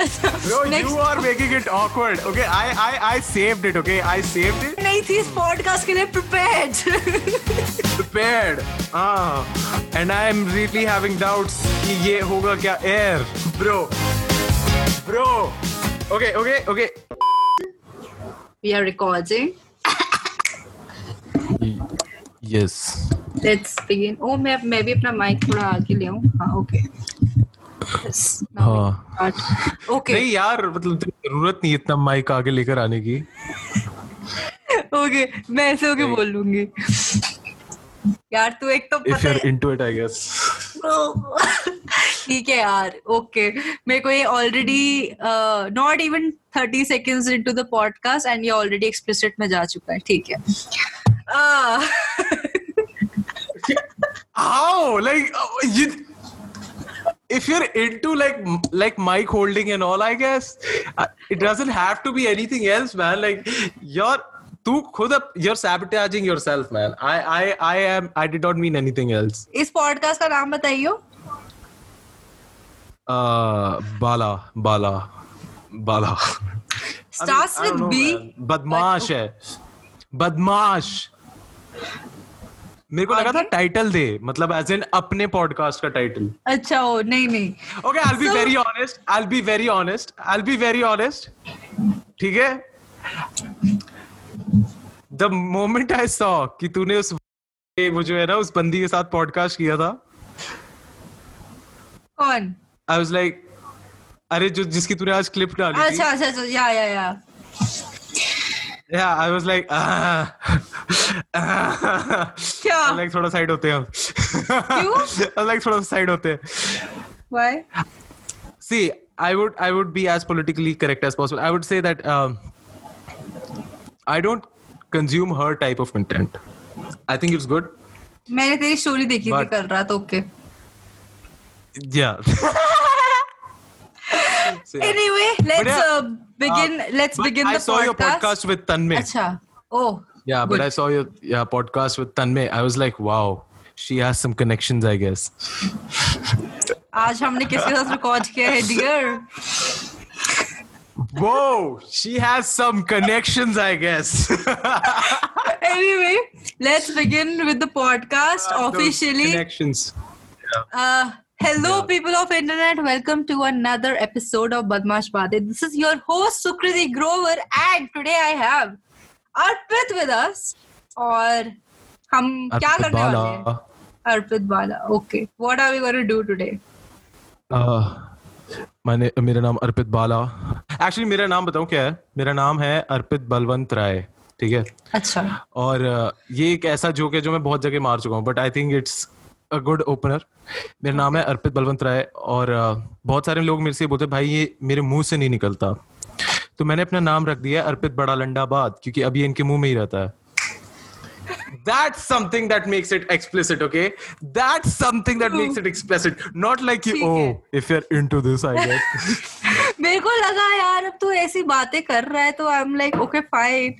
Bro, Next. you are making it awkward. Okay, I I I saved it. Okay, I saved it. नहीं थी इस podcast के लिए prepared Prepared. Ah, and I am really having doubts कि ये होगा क्या air, bro. Bro. Okay, okay, okay. we are recording Yes. let's begin oh मैं मैं भी अपना माइक थोड़ा आगे ले आऊँ हाँ ओके हाँ। ओके नहीं यार मतलब ज़रूरत नहीं इतना माइक आगे लेकर आने की। ओके मैं ऐसे होके बोल लूँगी यार तू एक तो पता you're है into it I guess. ठीक है यार ओके मेरे को ये already not even thirty seconds into the podcast and ये ऑलरेडी एक्सप्लिसिट में जा चुका है ठीक है। Uh, how? Like uh, you if you're into like m- like mic holding and all i guess uh, it doesn't have to be anything else man like you're तू खुद अब you're sabotaging yourself man i i i am i did not mean anything else इस podcast का नाम बताइयो uh bala bala bala starts I don't with know, be man. बदमाश है बदमाश मेरे को लगा था टाइटल दे मतलब एज इन अपने पॉडकास्ट का टाइटल अच्छा ओ नहीं नहीं I'll be So- very honest. I'll be very honest. I'll be very honest. ठीक है? The moment I saw कि तूने उस वो जो है ना उस बंदी के साथ पॉडकास्ट किया था कौन आई वाज लाइक अरे जो जिसकी तूने आज क्लिप डाली अच्छा अच्छा अच्छा yeah yeah yeah yeah I was like क्या लाइक थोड़ा साइड होते हैं हम क्यों लाइक थोड़ा साइड होते हैं why see i would i would be as politically correct as possible i would say that um, i don't consume her type of content i think it's good मैंने तेरी story देखी थी कल रात okay yeah So, yeah. Anyway, let's yeah, uh, begin. Uh, let's but begin I the saw your podcast. podcast with Tanmay. अच्छा. Oh. Yeah, good. but I saw your yeah podcast with Tanmay. I was like, wow, she has some connections, I guess. आज हमने किसके साथ record किया है dear Whoa, she has some connections, I guess. anyway let's begin with the podcast Those officially connections. uh, Hello Yeah. people of internet welcome to another episode of badmash Bade. this is your host sukriti grover and today i have arpit with us और हम क्या Arpit करने वाले Bala. हैं Arpit Bala okay what are we going to do today Uh, मैंने मेरा नाम अर्पित बाला actually मेरा नाम बताऊँ क्या है मेरा नाम है अर्पित बलवंत राय ठीक है अच्छा और uh, ये एक ऐसा जोक है जो मैं बहुत जगह मार चुका हूँ but I think it's a good opener मेरा नाम है अर्पित बलवंत राय और बहुत सारे लोग मेरे से बोलते हैं भाई ये मेरे मुँह से नहीं निकलता। तो मैंने अपना नाम रख दिया अर्पित बड़ा लंडाबाद क्योंकि अभी इनके मुँह में ही रहता है। That's something that makes it explicit, okay? That's something that makes it explicit. Not like you, ठीक है। oh, if you're into this, I guess. मेरे को लगा यार अब तू ऐसी बातें कर रहा है तो I am like okay fine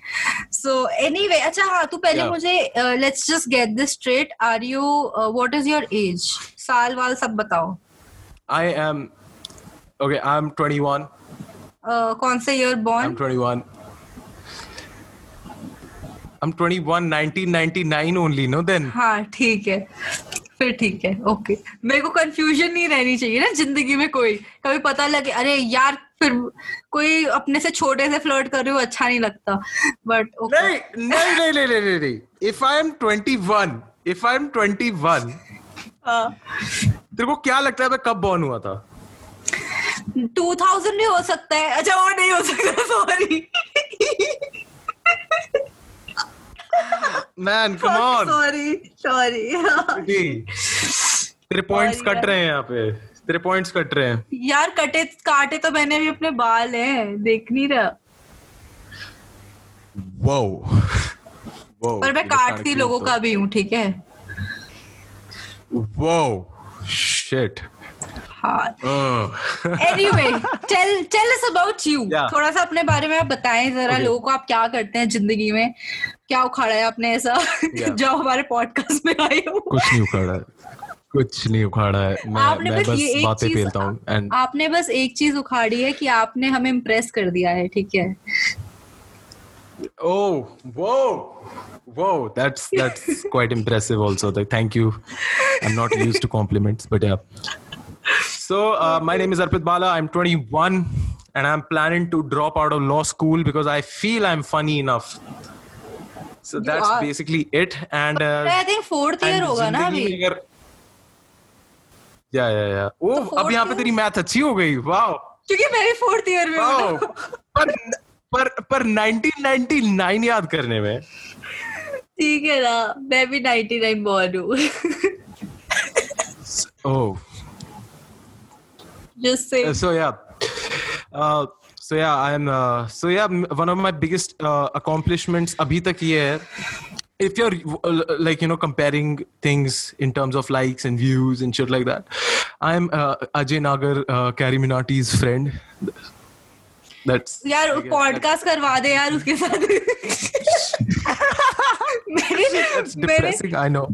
so anyway अच्छा हाँ तू पहले Yeah. मुझे let's just get this straight are you what is your age साल वाल सब बताओ I am, okay, I'm 21. Uh, कौन से year I'm born 21. I'm 21, 1999 only, no? Then. हाँ ठीक है। फिर ठीक है ओके मेरे को कंफ्यूजन नहीं रहनी चाहिए ना ज़िंदगी में कोई। कभी पता लगे अरे यार फिर कोई अपने से छोटे से फ्लर्ट कर रहे हो अच्छा नहीं लगता। बट ओके नहीं नहीं नहीं नहीं नहीं नहीं if I am 21 if I am 21 तेरे को क्या लगता है मैं कब बॉर्न हुआ था? टू थाउज़ेंड भी हो सकता है। अच्छा वो नहीं हो सकता sorry man come on sorry sorry तेरे पॉइंट्स कट रहे हैं यहाँ पे. तेरे पॉइंट्स कट रहे हैं. यार कटे काटे तो मैंने भी अपने बाल हैं. देख नहीं रहा. वो वो पर मैं काटती लोगों का भी हूँ ठीक है? वो शिट हाँ. Anyway tell tell us about you थोड़ा सा अपने बारे में आप बताएँ जरा Okay. लोगों को आप क्या करते हैं ज़िंदगी में. क्या उखाड़ा है आपने ऐसा Yeah. जो हमारे पॉडकास्ट में आए हो कुछ नहीं उखाड़ा है कुछ नहीं उखाड़ा है मैं आपने मैं बस बस बातें फेलता हूँ एंड आपने बस एक चीज़ उखाड़ी है कि आपने हमें इम्प्रेस कर दिया है ठीक है Oh, whoa, whoa! That's that's quite impressive. Also, thank you. I'm not used to compliments, but yeah. So, uh, my name is Arpit Bala. I'm 21, and I'm planning to drop out of law school because I feel I'm funny enough. So that's are. basically it. And uh, I think fourth year होगा ना अभी। अगर या yeah या ओह अब यहाँ पे तेरी मैथ अच्छी हो गई। वाह क्योंकि मैं भी फोर्थ ईयर में हूँ पर पर पर 1999 याद करने में। ठीक है ना मैं भी 99 बॉर्न हूँ। Oh, जस्ट से so yeah. Uh, so yeah, I'm. Uh, so yeah, m- one of my biggest uh, accomplishments अभी तक ये है. If you're uh, like you know comparing things in terms of likes and views and shit like that, I'm uh, Ajay Nagar, uh, Carrie Minati's friend. That's यार podcast करवा दे यार उसके साथ मेरे मेरे. I know.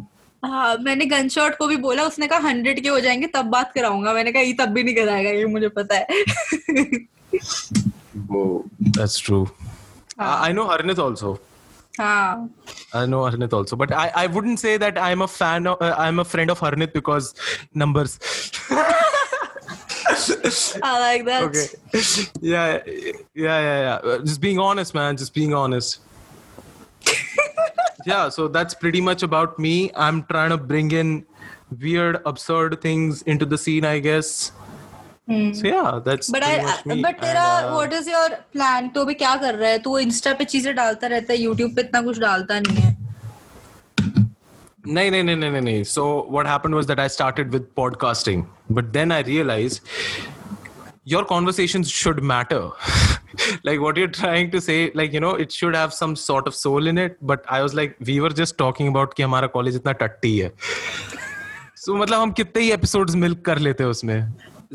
हाँ मैंने गन शॉट को भी बोला उसने कहा हंड्रेड के हो जाएँगे तब बात कराऊँगा मैंने कहा ये तब भी नहीं कराएगा ये मुझे पता है Whoa, that's true. I, I know Harnit also. हाँ I know Harnit also, but I, I wouldn't say that I'm a fan of uh, I'm a friend of Harnit because numbers. I like that. Okay. Yeah, yeah, yeah, yeah. Uh, Just being honest, man. Just being honest. yeah. So that's pretty much about me. I'm trying to bring in weird, absurd things into the scene, I guess. So yeah, that's much me. But तेरा uh, what is your plan तो अभी क्या कर रहा है तू Insta पे चीज़ें डालता रहता है यूट्यूब पे इतना कुछ डालता नहीं है no, no, no, no, no. So what happened was that I started with podcasting, but then I realized your conversations should matter. like what you're trying to say, like you know, it should have some sort of soul in it. But I was like, we were just talking about कि हमारा college इतना टट्टी है. So मतलब हम कितने ही episodes मिल कर लेते हैं उसमें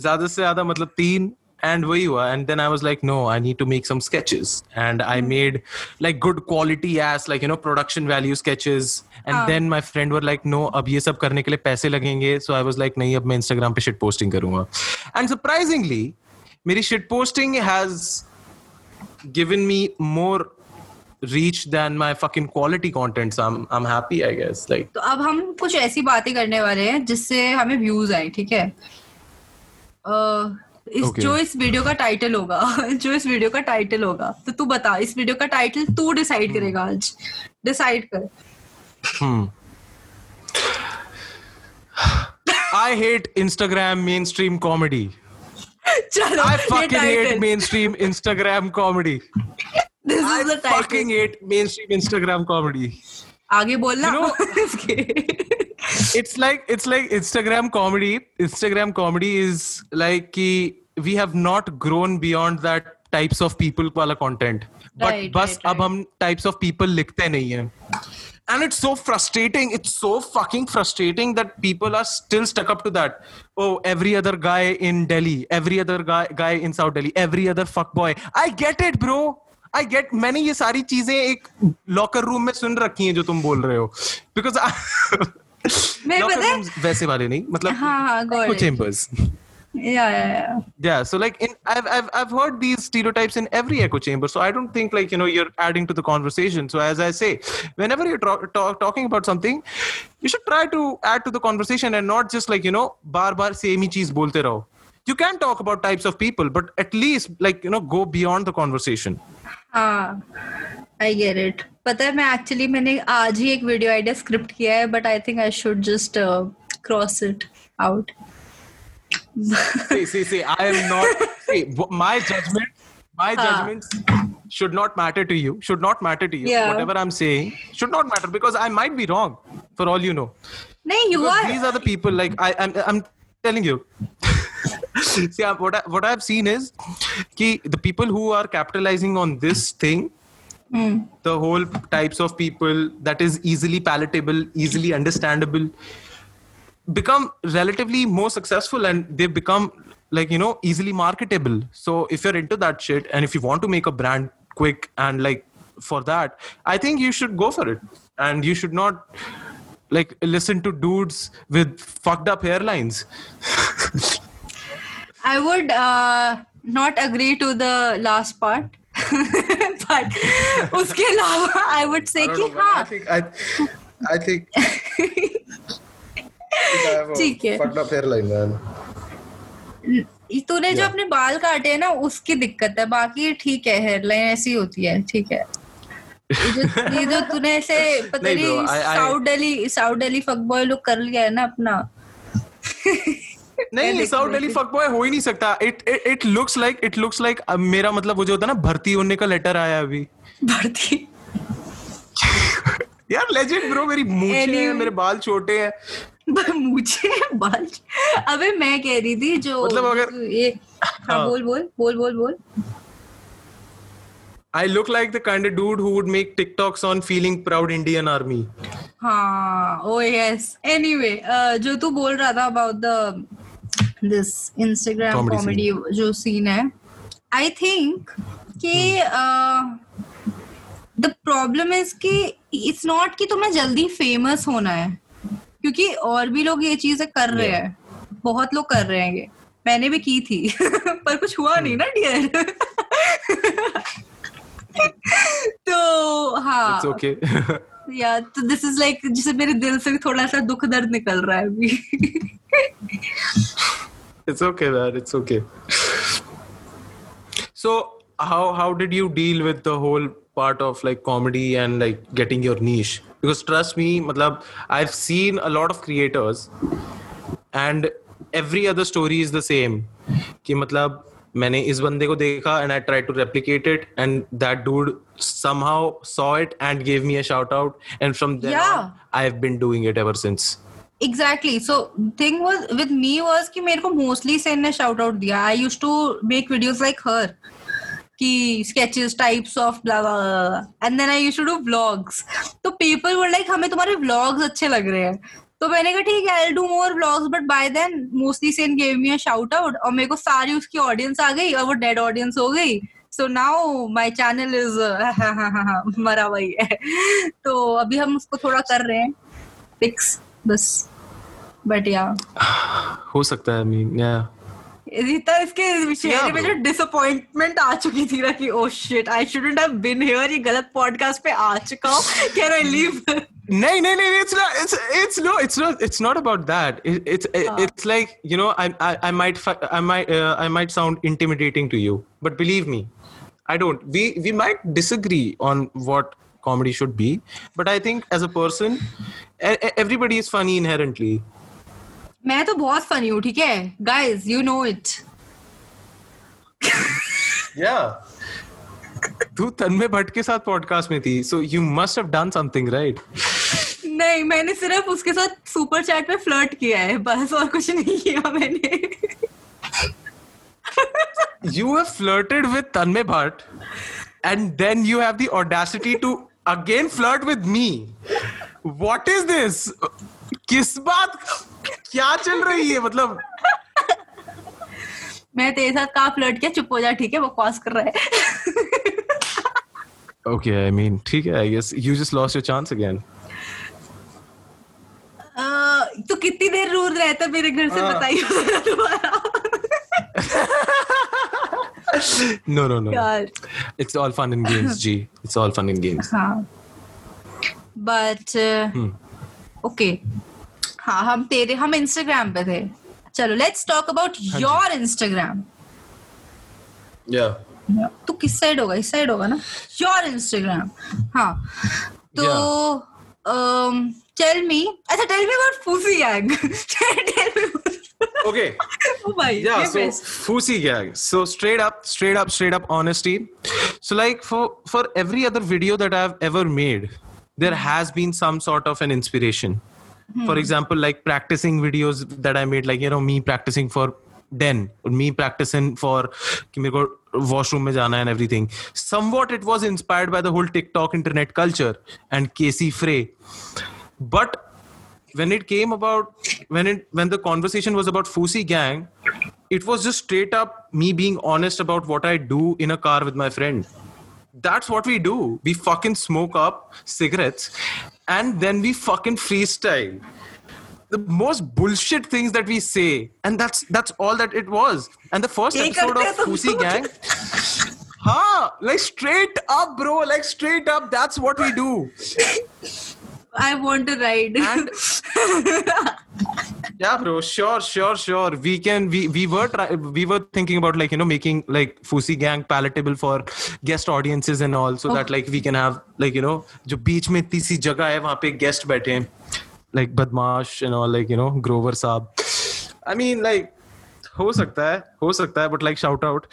ज़्यादा से ज़्यादा मतलब तीन and वही हुआ then I was like no I need to make some sketches and I made like good quality ass like you know production value sketches and हाँ. then my friend were like no अब ये सब करने के लिए पैसे लगेंगे so I was like नहीं अब मैं Instagram पे shit posting करूँगा and surprisingly मेरी shit posting has given me more reach than my fucking quality content so I'm I'm happy I guess like तो अब हम कुछ ऐसी बातें करने वाले हैं जिससे हमें व्यूज़ आए ठीक है अ, इस okay. जो इस वीडियो का टाइटल होगा जो इस वीडियो का टाइटल होगा तो तू बता इस वीडियो का टाइटल तू डिसाइड करेगा आज। डिसाइड कर। I hate Instagram mainstream comedy चलो I fucking hate mainstream Instagram comedy this fucking hate mainstream Instagram comedy आगे बोलना। You know, It's like it's like Instagram comedy. Instagram comedy is like कि we have not grown beyond that types of people वाला content. But Right, बस right, अब हम types of people लिखते नहीं हैं. And it's so frustrating. It's so fucking frustrating that people are still stuck up to that. Oh, every other guy in Delhi, every other guy guy in South Delhi, every other fuckboy. I get it, bro. I get मैंने ये सारी चीजें एक locker room में सुन रखी हैं जो तुम बोल रहे हो बिकॉज मैं लॉकर पता है रूम्स वैसे वाले नहीं मतलब हाँ हाँ echo गॉड chambers या yeah yeah so like in I've, I've i've heard these stereotypes in every echo chamber so i don't think like you know you're adding to the conversation so as i say whenever you're talk, talk, talking about something you should try to add to the conversation and not just like you know bar bar same hi cheez bolte raho you can talk about types of people but at least like you know go beyond the conversation हाँ I get it पता है मैं actually मैंने आज ही एक video idea script किया है but I think I should just cross it out see, see, see, I am not. See, w- my judgment, my judgments should not matter to you. Should not matter to you. Yeah. Whatever I'm saying should not matter because I might be wrong, for all you know. नहीं you Because are these are the people. Like I, I'm, I'm telling you. see, I- what I, what I've seen is, ki the people who are capitalizing on this thing. the whole types of people that is easily palatable, easily understandable, become relatively more successful and they become like you know easily marketable so if you're into that shit and if you want to make a brand quick and like for that i think you should go for it and you should not like listen to dudes with fucked up hairlines. I would uh, not agree to the last part. but उसके अलावा I would say कि हाँ। I, I ठीक है। तूने जो अपने बाल काटे हैं ना उसकी दिक्कत है। बाकी ठीक है हेयरलाइन ऐसी होती है ठीक है। ये जो तूने ऐसे पता नहीं South Delhi South Delhi fuck boy look कर लिया है ना अपना। नहीं साउथ दिल्ली। फक बॉय हो ही नहीं सकता it it looks like it looks like मेरा मतलब वो जो होता है ना भर्ती होने का लेटर आया अभी भर्ती यार लेजेंड ब्रो मेरी मूछें हैं मेरे बाल छोटे हैं मुझे बाल अबे मैं कह रही थी जो मतलब अगर- ये हाँ हाँ। बोल बोल बोल बोल बोल I look like the kind of dude who would make TikToks on feeling proud Indian army. हाँ ओ यस एनीवे जो तू बोल रहा था about the this Instagram Comedy comedy जो सीन है आई थिंक कि द प्रॉब्लम इज़ कि इट्स नॉट कि तुम्हें जल्दी फ़ेमस होना है क्योंकि और भी लोग ये चीज़ें कर रहे हैं बहुत लोग कर रहे हैं ये। मैंने भी की थी पर कुछ हुआ नहीं ना डियर तो हाँ। It's okay. या तो दिस इज़ लाइक जिसे मेरे दिल से थोड़ा सा दुख दर्द निकल रहा है अभी। it's okay, man. It's okay. So how how did you deal with the whole part of like comedy and like getting your niche? Because trust me, matlab, I've seen a lot of creators and every other story is the same. कि मतलब मैंने इस बंदे को देखा and I tried to replicate it and that dude somehow saw it and gave me a shout out and from then Yeah. on I've been doing it ever since. exactly so thing was with me was कि मेरे को mostly Sen ने shout out दिया। I used to make videos like हर कि blah blah blah and then I used to do vlogs. तो people were like, हमें तुम्हारे vlogs अच्छे लग रहे हैं। तो मैंने कहा, ठीक है, I'll do more vlogs, but by then, mostly Sen gave me a shout out और मेरे को सारी उसकी ऑडियंस आ गई और वो डेड ऑडियंस हो गई। So now my channel is मरा हुई है तो अभी हम उसको थोड़ा कर रहे हैं। फिक्स बस बट या हो सकता है mean, yeah. रीता इसके चेहरे में. जो डिसअपॉइंटमेंट आ चुकी थी ना कि ओ shit I shouldn't have been here ये गलत पॉडकास्ट पे आ चुका हूँ can I leave. It's it's no, it's not. It's not about that. It, it's Ah. it's like you know, I I, I might fi- I might uh, I might sound intimidating to you, but believe me, I don't. We we might disagree on what comedy should be, but I think as a person, e- e- everybody is funny inherently. मैं तो बहुत funny हूँ ठीक है guys you know it Yeah. तू तन्मय भट्ट के साथ podcast में थी so you must have done something right नहीं मैंने सिर्फ़ उसके साथ सुपर चैट पे फ्लर्ट किया है बस और कुछ नहीं किया मैंने you have flirted with Tanmay Bhatt and then you have the audacity to again flirt with me. What is this? किस बात क्या चल रही है मतलब मैं तेरे साथ कहा फ्लर्ट किया चुप हो जा ठीक है बकवास कर रहा है Okay, I mean, ठीक है, I guess you just lost your chance again. अह, तो कितनी देर दूर रहता है मेरे घर से हाँ। बताइए दोबारा No, no, no. यार It's all fun and games, G. It's all fun and games. हाँ बट ओके hmm. हाँ हम तेरे हम इंस्टाग्राम पे थे चलो let's talk about your Instagram तो किस साइड होगा? इस साइड होगा ना? योर इंस्टाग्राम हाँ. तो टेल मी अच्छा tell me about फूसी gag okay फूसी gag so straight up straight up straight up honesty so like for for every other video that I have ever made there has been some sort of an inspiration for example like practicing videos that i made like you know me practicing for den or me practicing for कि मेरे को washroom में जाना and everything somewhat it was inspired by the whole tiktok internet culture and casey frey but when it came about when it when the conversation was about Fusi gang, it was just straight up me being honest about what I do in a car with my friend. that's what we do. We fucking smoke up cigarettes and then we fucking freestyle. The most bullshit things that we say. And that's that's all that it was. And the first episode of Pussy Gang. huh? Like straight up, bro. Like straight up, that's what we do. I want to ride. And, yeah bro sure sure sure we can we we were try, we were thinking about like you know making like fusi gang palatable for guest audiences and all so oh. that like we can have like you know जो बीच में इतनी सी जगह है वहाँ पे guest बैठे हैं like बदमाश and all like you know grover साहब i mean like हो सकता है हो सकता है but like shout out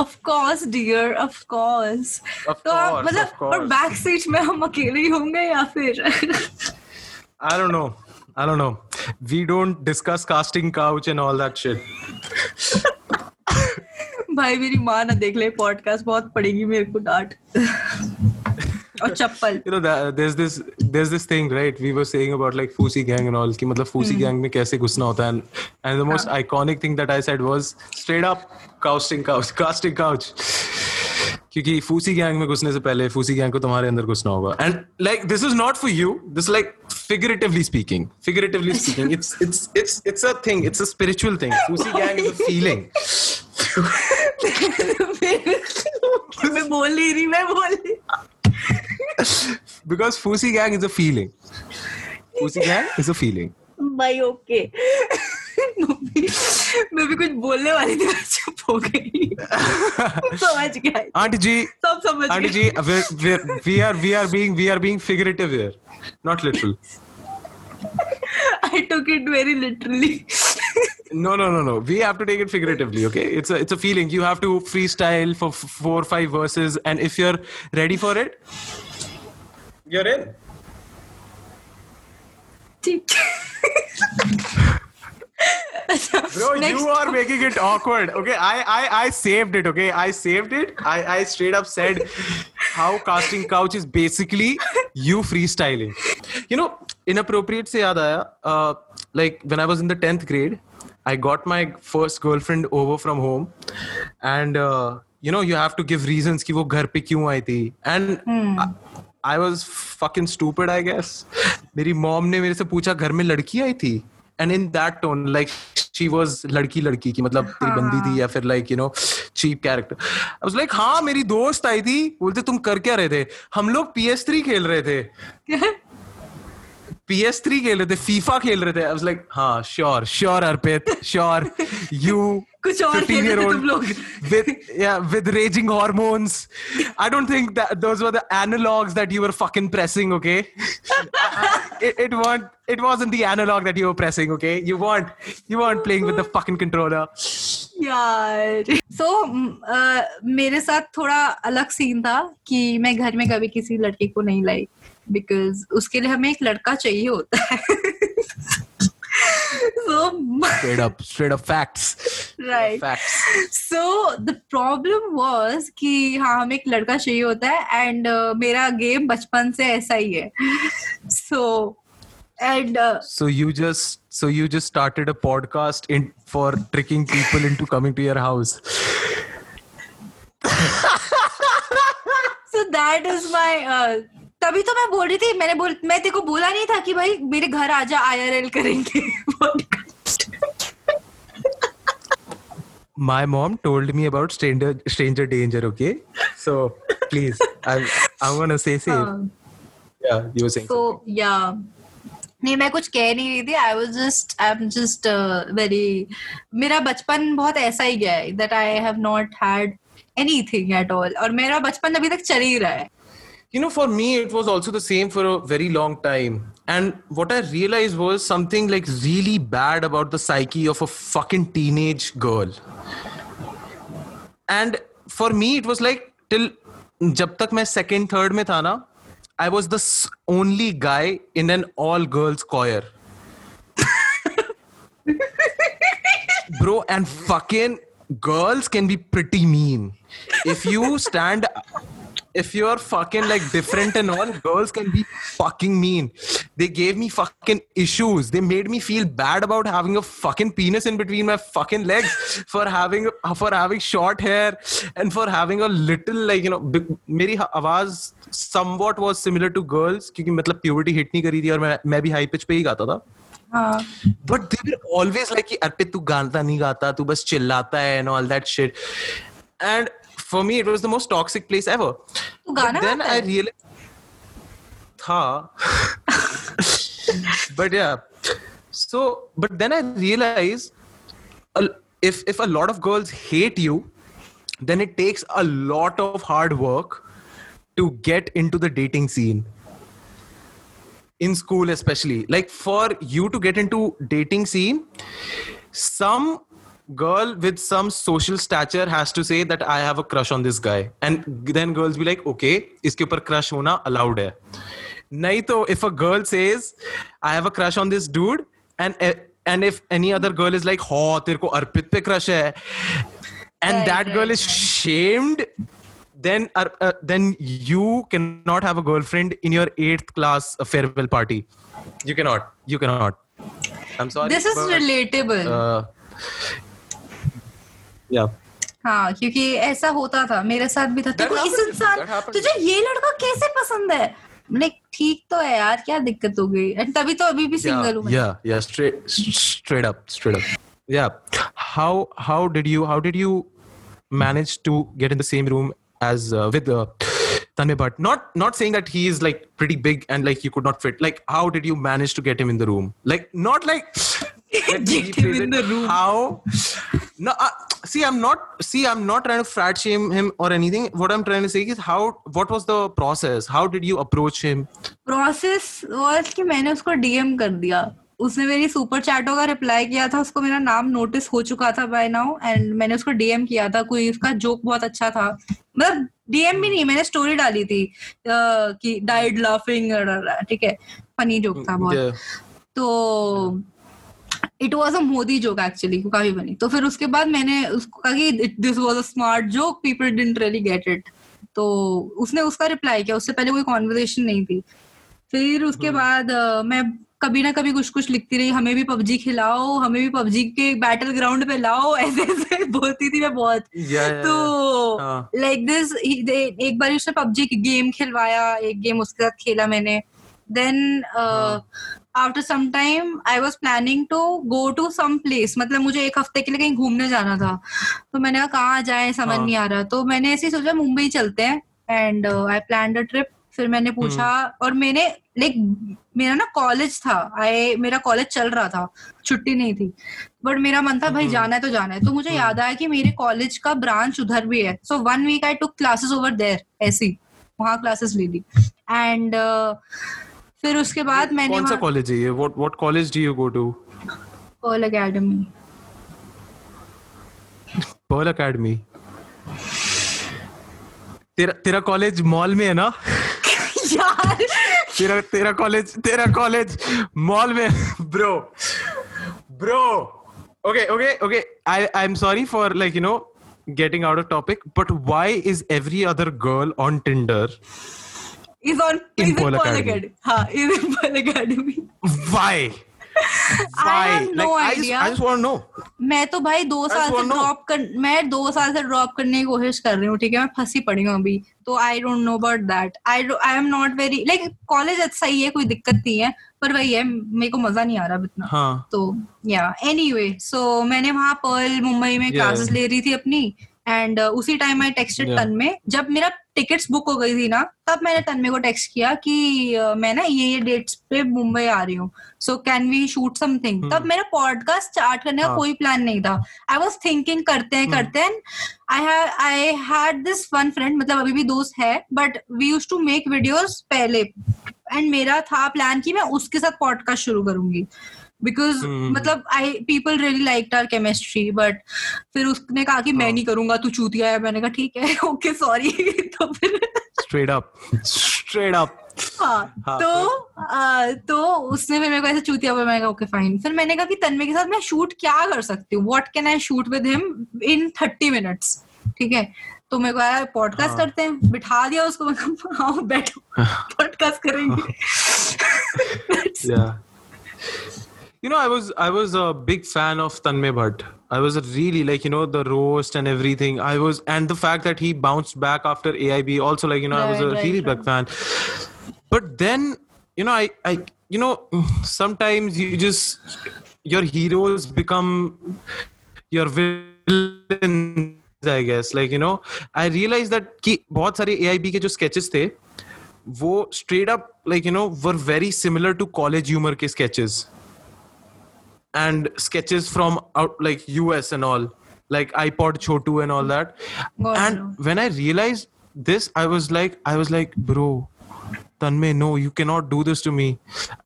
of course, dear, of course. Of तो आप- course, मतलब और बैक स्टेज में हम अकेले ही होंगे या फिर i don't know i don't know we don't discuss casting couch and all that shit भाई मेरी माँ ना देख ले पॉडकास्ट बहुत पड़ेगी मेरे को डांट और चप्पल you know that, there's this there's this thing right we were saying about like Fusi gang and all कि मतलब Fusi gang में कैसे घुसना होता है and, and the most iconic thing that I said was straight up casting couch casting couch क्योंकि फूसी gang में घुसने से पहले फूसी गैंग को तुम्हारे अंदर घुसना होगा and like this is not for you this like figuratively speaking figuratively speaking it's it's it's it's a thing it's a spiritual thing foosie gang is a feeling मैं बोल नहीं रही मैं बोल because foosie gang is a feeling foosie gang is a feeling भाई okay मैं भी कुछ बोलने वाली थी चुप हो गई समझ गया auntie ji सब समझ we're, we're, we are we are being we are being figurative here, not literal. I took it very literally. No, no, no, no. We have to take it figuratively. Okay, it's a it's a feeling. You have to freestyle for f- four or five verses, and if you're ready for it, you're in. अच्छा, Bro, next- you are making it awkward. Okay, I I I saved it. Okay, I saved it. I I straight up said how casting couch is basically you freestyling. You know, inappropriate से याद आया. Uh, like when I was in the tenth grade, I got my first girlfriend over from home, and uh, you know you have to give reasons कि वो घर पे क्यों आई थी. And hmm. I, I was fucking stupid, I guess. मेरी mom ने मेरे से पूछा घर में लड़की आई थी and in that tone like she was लड़की लड़की की मतलब तेरी बंदी थी या फिर like you know cheap character I was like हाँ मेरी दोस्त आई थी बोलते तुम कर क्या रहे थे? हम लोग पीएस3 खेल रहे थे। PS3 खेल रहे थे फीफा खेल रहे थे आई वाज लाइक हाँ sure sure Arpit sure you कुछ और खेल रहे थे तुम लोग। with yeah with raging hormones i don't think that those were the analogs that you were fucking pressing okay it, it weren't it wasn't the analog that you were pressing okay you weren't you weren't playing with the fucking controller यार सो so, uh, मेरे साथ थोड़ा अलग scene था कि मैं घर में कभी किसी लड़के को नहीं लाई बिकॉज़ उसके लिए हमें एक लड़का चाहिए होता है so straight up straight up facts right facts so the problem was कि हाँ हमें एक लड़का चाहिए होता है एंड मेरा गेम बचपन से ऐसा ही है so and uh, so you just so you just started a podcast in for tricking people into coming to your house so that is my uh, तभी तो मैं बोल रही थी मैंने बोल मैं तेरे को बोला नहीं था कि भाई मेरे घर आजा आईआरएल करेंगे। My mom told me about stranger stranger danger okay? So please i i want to say safe. हाँ. yeah you were saying so yeah. नहीं मैं कुछ कह नहीं रही थी I was just I am just very मेरा बचपन बहुत ऐसा ही गया है that I have not had anything at all और मेरा बचपन अभी तक चल ही रहा है। You know, for me, it was also the same for a very long time. And what I realized was something like really bad about the psyche of a fucking teenage girl. And for me, it was like till जब तक मैं second, third में था ना, I was the s- only guy in an all girls choir. Bro, and fucking girls can be pretty mean. If you stand if you're fucking like different and all, girls can be fucking mean. They gave me fucking issues. They made me feel bad about having a fucking penis in between my fucking legs for having for having short hair and for having a little like you know big- मेरी आवाज somewhat was similar to girls क्योंकि मतलब puberty hit नहीं करी थी और मैं मैं भी high pitch पे ही गाता था हाँ but they were always like कि अर्पित तू गाता नहीं गाता तू बस चिल्लाता है and all that shit and for me it was the most toxic place ever. but then i realized tha. but yeah. So but then i realized if if a lot of girls hate you then it takes a lot of hard work to get into the dating scene. In school especially. Like for you to get into dating scene some girl with some social stature has to say that i have a crush on this guy and then girls be like okay iske upar crush hona allowed hai nahi to if a girl says i have a crush on this dude and and if any other girl is like ho tere ko arpit pe crush hai and Right, that girl right, is shamed then uh, uh, then you cannot have a girlfriend in your eighth class uh, farewell party you cannot you cannot i'm sorry this is but, relatable uh, yeah हाँ क्योंकि ऐसा होता था मेरे साथ भी था को इस इंसान तुझे ये लड़का कैसे पसंद है लाइक ठीक तो है यार क्या दिक्कत हो गई एंड तभी तो अभी भी सिंगल हूँ मैं। yeah yeah straight straight up straight up yeah how how did you how did you manage to get in the same room as uh, with uh, Tanmay Bhatt not not saying that he is like pretty big and like you could not fit like how did you manage to get him in the room like not like Get him in it. the room. how no uh, see i'm not see i'm not trying to frat shame him or anything. What i'm trying to say is how what was the process? How did you approach him? Process was कि मैंने उसको DM कर दिया। उसने मेरी super चैटों का reply किया था उसको मेरा नाम नोटिस हो चुका था बाय नाउ एंड मैंने उसको डीएम किया था। कोई उसका जोक बहुत अच्छा था। मतलब डीएम भी नहीं मैंने स्टोरी डाली थी अ, कि डाइड लाफिंग ठीक है? फनी जोक था बहुत। Yeah. तो it was a Modi joke actually काफ़ी बनी तो फिर उसके बाद मैंने उसको कहा कि this was a smart joke people didn't really get it तो उसने उसका रिप्लाई किया उससे पहले कोई कॉन्वर्जेशन नहीं थी। फिर उसके बाद मैं कभी ना कभी कुछ कुछ लिखती रही हमें भी पबजी खिलाओ हमें भी पबजी के बैटल ग्राउंड पे लाओ ऐसे ऐसे बोलती थी मैं बहुत। Yeah, तो हाँ. लाइक दिस एक बार उसने पबजी गेम खिलवाया एक गेम उसके साथ खेला मैंने। Then after some time I was planning to go to some place मतलब मुझे एक हफ़्ते के लिए कहीं घूमने जाना था। तो मैंने कहा कहाँ जाए? समझ हाँ. नहीं आ रहा। तो मैंने ऐसे ही सोचा मुंबई चलते हैं। And I plan a trip फिर मैंने पूछा और मैंने लाइक मेरा ना कॉलेज था। आई मेरा कॉलेज चल रहा था। छुट्टी नहीं थी। बट मेरा मन था भाई जाना है तो जाना है। तो मुझे याद आया कि मेरे कॉलेज का ब्रांच उधर भी है। So one week I took classes over there ऐसी वहाँ क्लासेस ले ली। एंड फिर उसके बाद मैंने कौन सा कॉलेज है ये? What what college do you go to Pearl Academy Pearl Academy तेरा तेरा कॉलेज मॉल में है ना? यार। तेरा तेरा कॉलेज तेरा कॉलेज मॉल में bro bro okay okay okay I I am sorry for like you know getting out of topic but why is every other girl on Tinder is on In is Pearl Academy. Academy हाँ is in Pearl Academy why? Why? have no like I just. I just want to know. मैं तो भाई दो साल से drop कर मैं दो साल से ड्रॉप करने की कोशिश कर रही हूँ ठीक है? मैं फंसी पड़ी हूँ अभी। तो I don't know about that I I am not very like college सही है कोई दिक्कत नहीं है पर वही है मेरे को मज़ा नहीं आ रहा अब इतना। हाँ। तो या एनीवे सो मैंने वहाँ पर्ल मुंबई में क्लासेस Yeah. ले रही थी अपनी एंड uh, उसी time I texted Yeah. Tanmay जब मेरा टिकट्स बुक हो गई थी ना तब मैंने तन्मय को टेक्स्ट किया कि uh, मैं ना ये ये डेट्स पे मुंबई आ रही हूँ। So can we shoot something तब मेरा पॉडकास्ट स्टार्ट करने का हाँ. कोई प्लान नहीं था। आई वॉज़ थिंकिंग करते हैं करते हैं I I had this one friend मतलब अभी भी दोस्त है but we use to make videos पहले। एंड मेरा था प्लान कि मैं उसके साथ पॉडकास्ट शुरू करूँगी। Because hmm. मतलब I people really like our chemistry but फिर उसने कहा कि मैं नहीं करूँगा तू चूतिया है। मैंने कहा ठीक है ओके सॉरी तो फिर straight up. हाँ हाँ, तो आ, तो उसने फिर मेरे को ऐसे चूतिया हुआ मैंने कहा ओके फाइन फिर मैंने कहा कि तन्मय के साथ मैं शूट क्या कर सकती हूँ? What can I shoot with him in thirty minutes ठीक है? तो मेरे को आया पॉडकास्ट हाँ। करते हैं। बिठा दिया उसको मैं आओ बैठो पॉडकास्ट करेंगे. Yeah. you know i was i was a big fan of tanmay bhatt i was really like you know the roast and everything i was and the fact that he bounced back after aib also like you know i was a Right, right, really right. big fan but then you know i i you know sometimes you just your heroes become your villains i guess like you know i realized that कि बहुत सारे aib के जो sketches थे वो straight up like you know were very similar to college humor के sketches and sketches from out like US and all like iPod Chotu and all that God, and no. when I realized this I was like I was like bro Tanmay no you cannot do this to me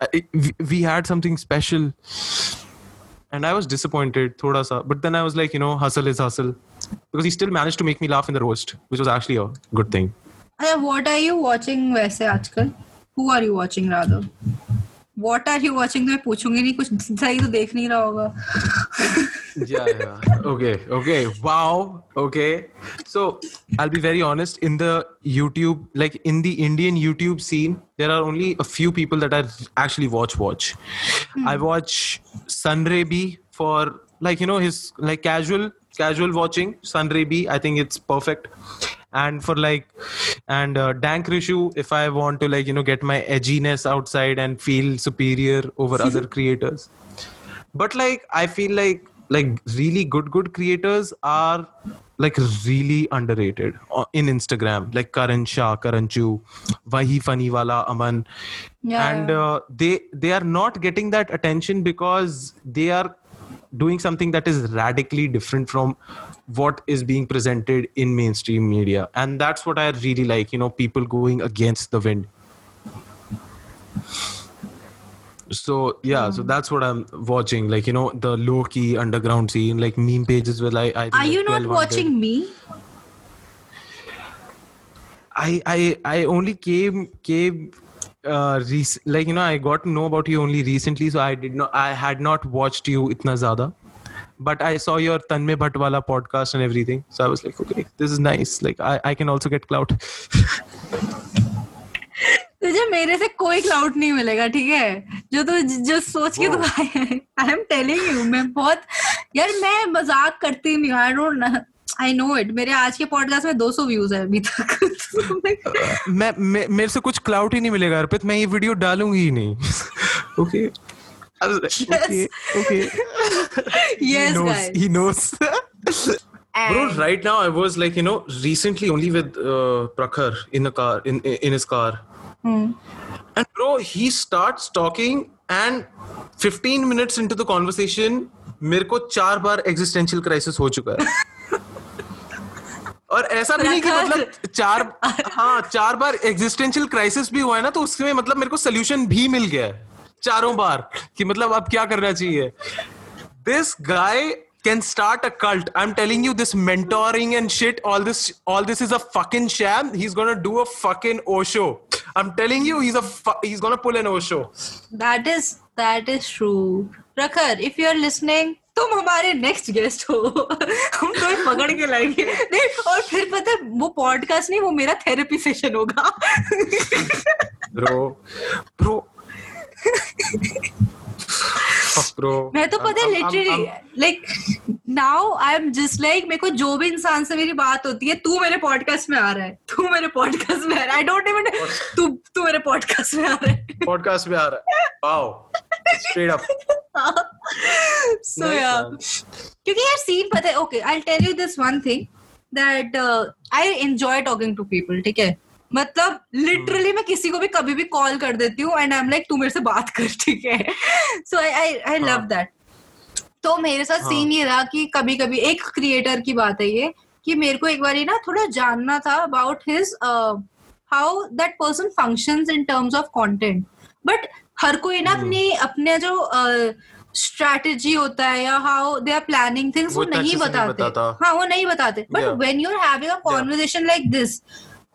I- we, we had something special and I was disappointed thoda sa but then I was like you know hustle is hustle because he still managed to make me laugh in the roast which was actually a good thing अच्छा what are you watching वैसे आजकल who are you watching rather What are you watching मैं पूछूँगी नहीं कुछ सही तो देख नहीं रहा होगा yeah, yeah. Okay, okay. Wow. Okay. So I'll be very honest. In the YouTube, like in the Indian YouTube scene, there are only a few people that I actually watch. Watch. I watch Sunray B for like you know his like casual casual watching. Sunray B. I think it's perfect. And for like, and uh, Dank Rishu, if I want to like you know get my edginess outside and feel superior over other creators. But like i feel like like really good good creators are like really underrated o- in instagram. Like karan shah karan chu wahi funny wala aman. Yeah, and uh, they they are not getting that attention because they are doing something that is radically different from what is being presented in mainstream media. And that's what i really like you know people going against the wind. So yeah so that's what i'm watching like you know the low key underground scene like meme pages where like i are you not watching me? I I I only came came uh rec- like you know I got to know about you only recently so I did not I had not watched you itna zyada but I saw your Tanmay Bhatwala podcast and everything so I was like okay this is nice. Like I I can also get clout. तुझे मेरे से कोई cloud नहीं मिलेगा ठीक है? जो तू जो सोच के तू है। आई एम टेलिंग यू मैं बहुत यार मैं मज़ाक करती नहीं I don't I know it मेरे आज के पॉडकास्ट में 200 व्यूज़ है अभी तक। मैं- मैं, मैं मेरे से कुछ क्लाउड ही नहीं मिलेगा अर्पित। मैं ये वीडियो डालूँगी ही नहीं। Okay okay okay yes he knows, guys he knows Bro, right now I was like, you know, recently only with uh, Prakhar in the car, in in his car, Hmm. and bro, he starts talking, and 15 minutes into the conversation, मेरे को चार बार existential crisis हो चुका है. और ऐसा भी नहीं कि मतलब चार हाँ चार बार एग्जिस्टेंशियल क्राइसिस भी हुआ है ना तो उसमें मतलब मेरे को सोल्यूशन भी मिल गया है चारों बार कि मतलब अब क्या करना चाहिए this guy can start a cult i'm telling you this mentoring and shit all this all this is a fucking sham he's gonna do a fucking osho i'm telling you he's a fu- he's gonna pull an osho that is that is true Prakhar if you are listening तुम हमारे next guest हो हम तुम्हें पकड़ के लाएंगे देख और फिर पता है वो पॉडकास्ट नहीं वो मेरा थेरेपी सेशन होगा bro bro Fuck, bro मैं तो पता है literally like now I am just like मेरे को जो भी इंसान से मेरी बात होती है तू मेरे पॉडकास्ट में आ रहा है। तू मेरे पॉडकास्ट में आ रहा है। आई डोंट इवन तू तू मेरे पॉडकास्ट में आ रहा है। Podcast में आ रहा है। Up. So Nice, yeah. man. क्योंकि यार सीन पता है okay I tell you this one thing that I enjoy talking to people ठीक है? मतलब लिटरली मैं किसी को भी कभी भी कॉल कर देती हूँ एंड आई एम लाइक तू मेरे से बात कर ठीक है? So I I I love हाँ। दैट तो मेरे साथ हाँ। सीन ये रहा कि कभी कभी एक क्रिएटर की बात है ये कि मेरे को एक बार ना थोड़ा जानना था about his how that person functions in terms of content but हर कोई ना हम्म। अपनी अपने जो स्ट्रैटेजी होता है या how they are planning things वो वो नहीं नहीं बताते। हाँ वो नहीं बताते। But when you are having a conversation like this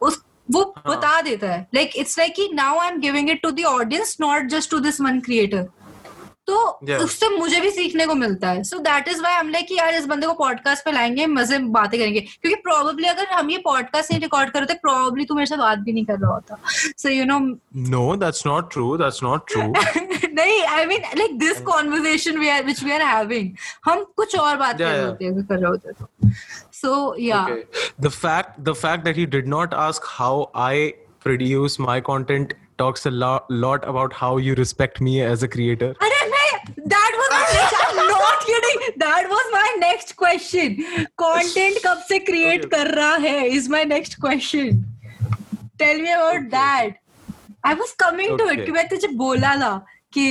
उस वो हाँ। बता देता है लाइक इट्स लाइक कि now I am giving it to the audience not just to this one creator तो Yeah. उससे मुझे भी सीखने को मिलता है सो दैट इज़ वाई हम लाइक यार इस बंदे को पॉडकास्ट पे लाएँगे मज़े बातें करेंगे क्योंकि प्रोबेबली अगर हम ये पॉडकास्ट नहीं रिकॉर्ड करते प्रोबेबली तू मेरे से बात भी नहीं कर रहा होता so you know No, that's not true. That's not true. नहीं I mean like this conversation we are which we are having हम कुछ और बात कर Yeah, रहे yeah. होते कर रहे होते तो सो या Okay. The fact the fact that you did not ask how I produce my content talks a lot, lot about how you respect me as a creator. अरे मैं that was my next I'm not kidding that was my next question content कब से create Okay. कर रहा है is my next question tell me about Okay. that I was coming to it Okay. कि मैं तुझे बोला था कि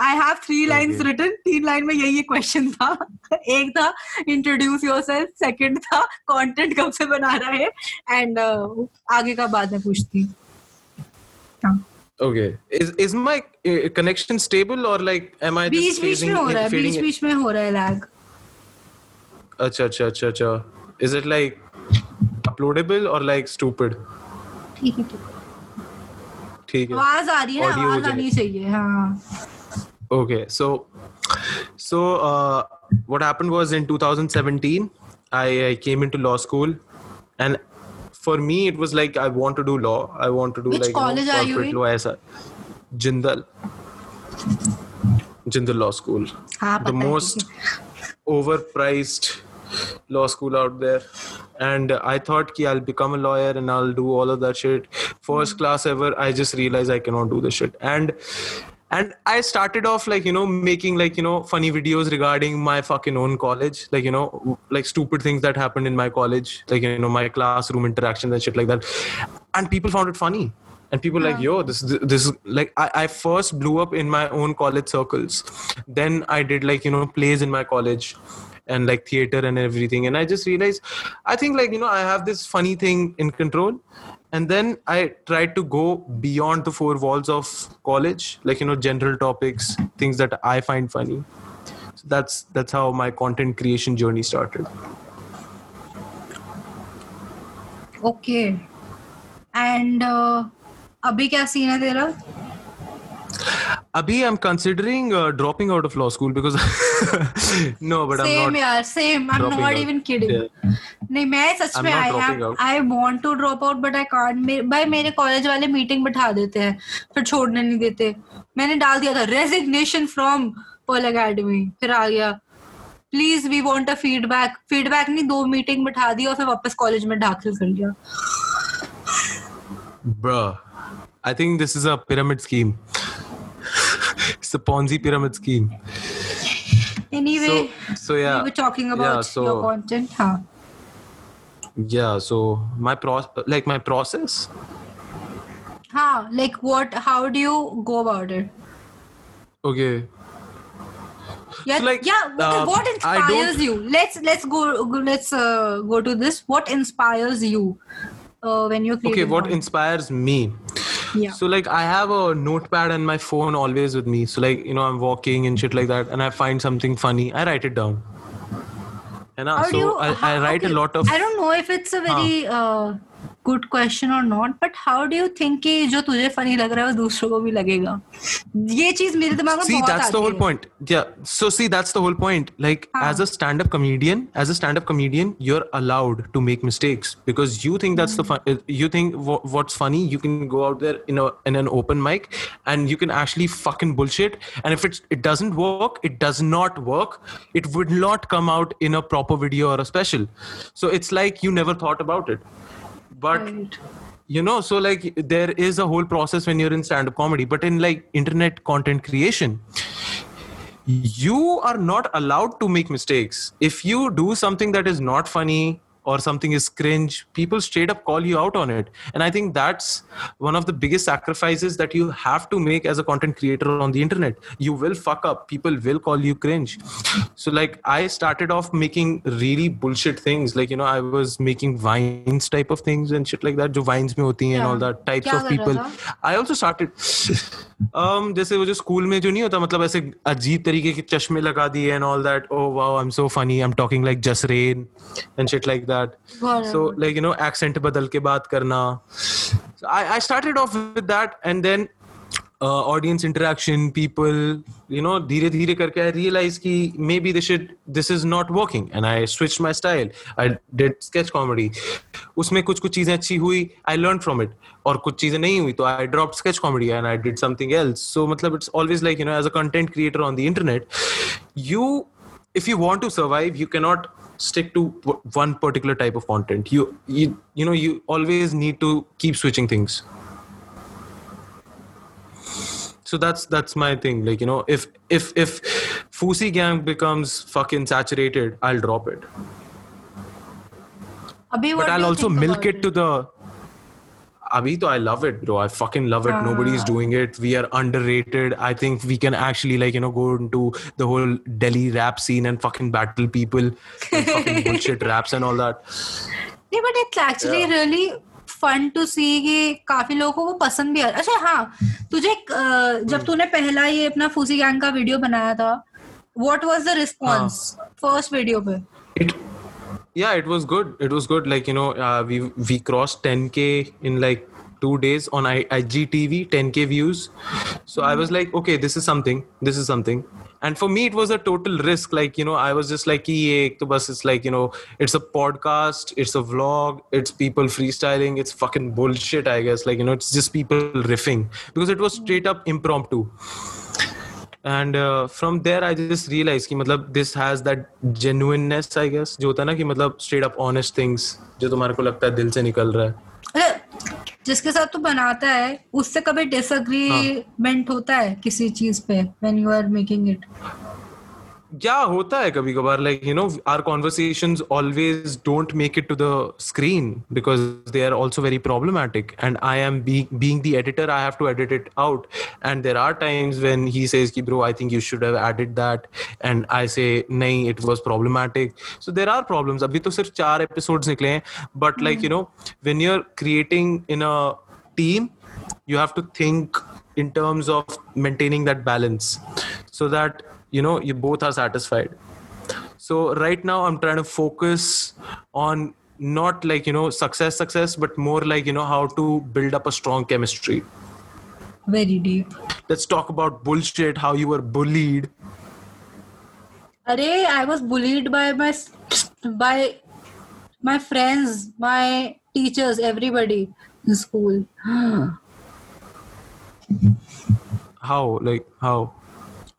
I have three lines written तीन लाइन में यही क्वेश्चन था। एक था इंट्रोड्यूस योर सेल्फ सेकेंड था कॉन्टेंट कब से बना रहा है? एंड uh, आगे का बाद में पूछती okay is is my connection stable और लाइक एम आई बीच बीच में हो रहा है। बीच बीच में हो रहा है लैग अच्छा अच्छा अच्छा अच्छा। इज़ इट लाइक अपलोडेबल और लाइक स्टूपिड ठीक है। ठीक है. आवाज आ रही है ना Audio आवाज हो आनी चाहिए हाँ Okay, so so uh, what happened was in 2017, I, I came into law school, and for me it was like I want to do law. I want to do Which like college are you corporate in? law as a Jindal, Jindal Law School, हाँ the पता है, most ठीक है। overpriced law school out there. And I thought ki I'll become a lawyer and I'll do all of that shit. First hmm. class ever, I just realized I cannot do this shit. And and I started off like you know making like you know funny videos regarding my fucking own college, like you know like stupid things that happened in my college, like you know my classroom interactions and shit like that. And people found it funny. And people like, yo, this this like I, I first blew up in my own college circles. Then I did like you know plays in my college and like theater and everything. And i just realized i think like you know i have this funny thing in control. And then i tried to go beyond the four walls of college like you know general topics things that i find funny. So that's that's how my content creation journey started. Okay. And uh, abhi kya scene hai tera abhi i'm considering uh, dropping out of law school because no but i'm same not same I am dropping not out. Even kidding Yeah. नहीं मैं सच में I out. I want to drop out but I can't भाई मेरे college वाले meeting बिठा देते हैं फिर छोड़ने नहीं देते मैंने डाल दिया था रेजिग्नेशन फ्रॉम पर्ल एकेडमी फिर आ गया please we want a feedback feedback नहीं दो मीटिंग बिठा दी और फिर वापस कॉलेज में दाखिल कर लिया Bruh, I think this is a pyramid scheme. the Ponzi pyramid scheme. Anyway, so, so yeah, we were talking about yeah, so, your content, huh? Yeah, so my pro like my process. How? Like what? How do you go about it? Okay. Yeah, so like, yeah. What, uh, what inspires you? Let's let's go. Let's uh, go to this. What inspires you? Uh, when you're Okay, what inspires me? yeah So like I have a notepad and my phone always with me. So like you know I'm walking and shit like that, and I find something funny, I write it down. And uh, so you, I, I write okay, a lot of. I don't know if it's a very uh, good question or not, but how do you think कि जो तुझे funny लग रहा है वो दूसरों को भी लगेगा ये चीज मेरे दिमाग में see बहुत that's the आती whole है। point yeah so see that's the whole point like How? as a stand-up comedian as a stand-up comedian you're allowed to make mistakes because you think that's the fun uh, you think wha- what's funny you can go out there in a in an open mic and you can actually fucking bullshit and if it's it doesn't work it does not work it would not come out in a proper video or a special so it's like you never thought about it but Right. you know so like there is a whole process when you're in stand-up comedy but in like internet content creation you are not allowed to make mistakes if you do something that is not funny or something is cringe people straight up call you out on it and i think that's one of the biggest sacrifices that you have to make as a content creator on the internet you will fuck up people will call you cringe so like i started off making really bullshit things like you know i was making vines type of things and shit like that jo vines mein hoti hain and Yeah. all that types क्या of कर रहा people था? I also started um जैसे वो जो school में जो नहीं होता मतलब ऐसे अजीब तरीके के चश्मे लगा दिए and all that oh wow I am so funny I am talking like just rain and shit like That. So like you know accent बदल के बात करना। I I started off with that and then audience interaction people you know धीरे धीरे करके I realise की maybe this this is not working and I switch my style I did sketch comedy उसमें कुछ कुछ चीज़ें अच्छी हुई आई लर्न फ्रॉम इट और कुछ चीज़ें नहीं हुई तो I drop sketch comedy and I did something else so मतलब it's always like you know as a content creator on the internet you if you want to survive you cannot stick to w- one particular type of content. You you you know you always need to keep switching things. So that's that's my thing. Like you know if if if fusi gang becomes fucking saturated i'll drop it. अभी but i'll also milk about it to the अभी तो I love it bro I fucking love it nobody is doing it we are underrated I think we can actually like you know go into the whole Delhi rap scene and fucking battle people fucking bullshit raps and all that नहीं but it's actually really fun to see कि काफ़ी लोगों को पसंद भी आता अच्छा हाँ तुझे जब तूने पहला ये अपना फूसी गैंग का वीडियो बनाया था what was the response first video पे? Yeah, it was good. It was good. Like you know, uh, we we crossed 10k in like two days on IGTV, 10k views. So I was like, okay, this is something. This is something. And for me, it was a total risk. Like you know, I was just like, "Ki ye ek to bus it's like you know, it's a podcast, it's a vlog, it's people freestyling, it's fucking bullshit. I guess like you know, it's just people riffing because it was straight up impromptu. And from there I just realise कि मतलब this has that genuineness I guess जो होता है ना कि मतलब straight up honest things जो तुम्हारे को लगता है दिल से निकल रहा है जिसके साथ तू बनाता है उससे कभी डिसएग्रीमेंट हाँ. होता है किसी चीज़ पे when you are making it क्या होता है कभी कभार like you know our conversations always don't make it to the screen because they are also very problematic and I am being the editor I have to edit it out and there are times when he says कि bro I think you should have edit that and I say नहीं it was problematic so there are problems अभी तो सिर्फ़ चार episodes निकले हैं but like you know when you are creating in a team you have to think in terms of maintaining that balance. So that you know you both are satisfied. So right now i'm trying to focus on not like you know success success but more like you know how to build up a strong chemistry. Very deep. Let's talk about bullshit how you were bullied. Array, i was bullied by my by my friends my teachers everybody in school. How? Like how?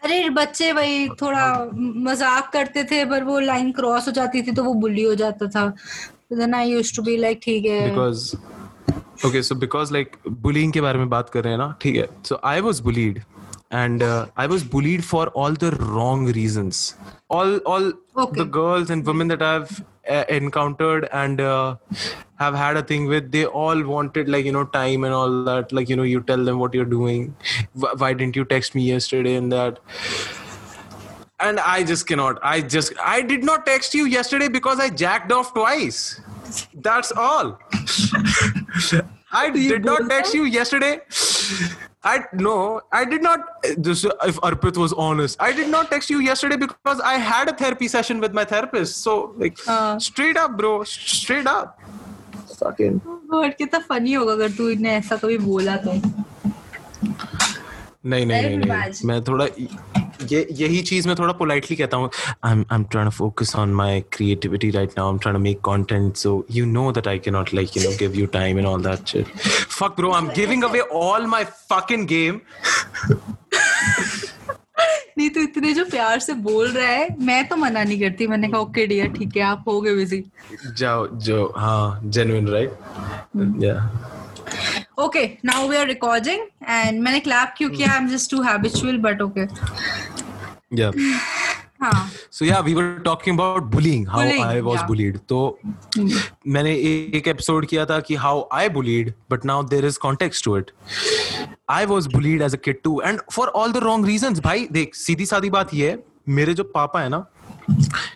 अरे बच्चे भाई थोड़ा मज़ाक करते थे पर वो line cross हो जाती थी तो वो बुली हो जाता था। Then I used to be like ठीक है. Because okay so because like bullying के बारे में बात कर रहे हैं ना ठीक है? So I was bullied. And uh, I was bullied for all the wrong reasons all all Okay. the girls and women that I've uh, encountered and uh, have had a thing with they all wanted like you know time and all that like you know you tell them what you're doing why, why didn't you text me yesterday and that and I just cannot. I just I did not text you yesterday because I jacked off twice. That's all. I did not text you yesterday. I no, I did not. Just if Arpit was honest, I did not text you yesterday because I had a therapy session with my therapist. So like Uh. straight up, bro, straight up. Fucking. But कितना funny होगा अगर तू इन्हें ऐसा कभी बोला तो नहीं नहीं I नहीं, will नहीं imagine. मैं थोड़ा ये यही चीज़ मैं थोड़ा पोलाइटली कहता हूँ। I am I am trying to focus on my creativity right now I am trying to make content so you know that I can not like you know give you time and all that shit fuck bro I am giving away all my fucking game नहीं तो इतने जो प्यार से बोल रहा है मैं तो मना नहीं करती। मैंने कहा ओके डियर ठीक है आप हो गए बिज़ी जाओ जो हाँ जेन्युइन राइट या okay now we are recording and मैंने क्लैप क्यों किया? I am just too habitual but okay yeah we were talking about bullying how Bullying, i was yeah. bullied तो मैंने एक एपिसोड किया था कि how i bullied but now there is context to it i was bullied as a kid too and for all the wrong reasons भाई देख सीधी सादी बात ये है मेरे जो पापा है ना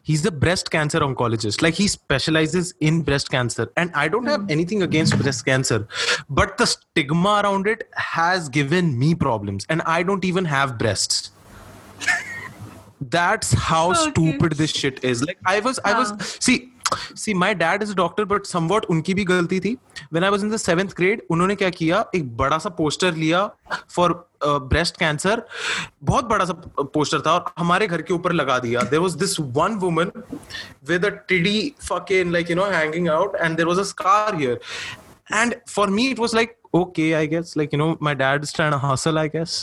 he's the breast cancer oncologist like he specializes in breast cancer and i don't have anything against breast cancer but the stigma around it has given me problems and i don't even have breasts that's how Okay. stupid this shit is like i was i was Huh. see see my dad is doctor but somewhat उनकी भी गलती थी when I was in the seventh grade उन्होंने क्या किया एक बड़ा सा पोस्टर लिया फॉर ब्रेस्ट कैंसर बहुत बड़ा सा पोस्टर था और हमारे घर के ऊपर लगा दिया there was this one woman with a tidy fucking like you know hanging out and there was a scar here and for me it was like okay i guess like you know my dad's trying to hustle i guess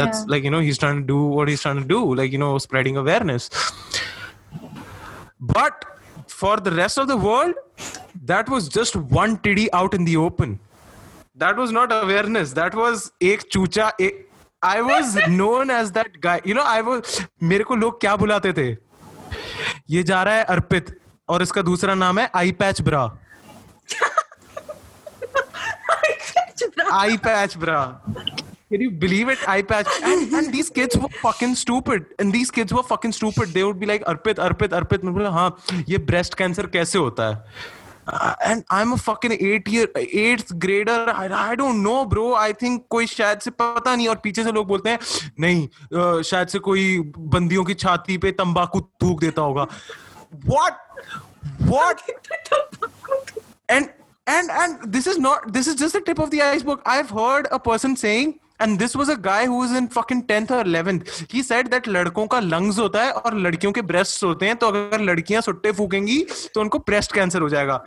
That's Yeah. like you know he's trying to do what he's trying to do like you know spreading awareness but for the rest of the world, that was just one tiddy out in the open. That was not awareness. That was ek chucha. Ek, I was known as that guy. You know, I was. मेरे को लोग क्या बुलाते थे ये जा रहा है अर्पित और इसका दूसरा नाम है eye patch bra eye patch, bruh. Can you believe it? Eye patch. And, and these kids were fucking stupid. And these kids were fucking stupid. They would be like, Arpit, Arpit, Arpit. मैं बोला हाँ ये breast cancer कैसे होता है? Uh, and I'm a fucking eight year eighth grader. I, I don't know, bro. I think कोई शायद से पता नहीं और पीछे से लोग बोलते हैं नहीं uh, शायद से कोई बंदियों की छाती पे तंबाकू थूक देता होगा. What? What? and and and this is not this is just the tip of the iceberg i've heard a person saying and this was a guy who is in fucking tenth और eleventh he said that लड़कों का lungs होता है और लड़कियों के breast होते हैं तो अगर लड़कियाँ सुट्टे फूकेंगी तो उनको ब्रेस्ट कैंसर हो जाएगा।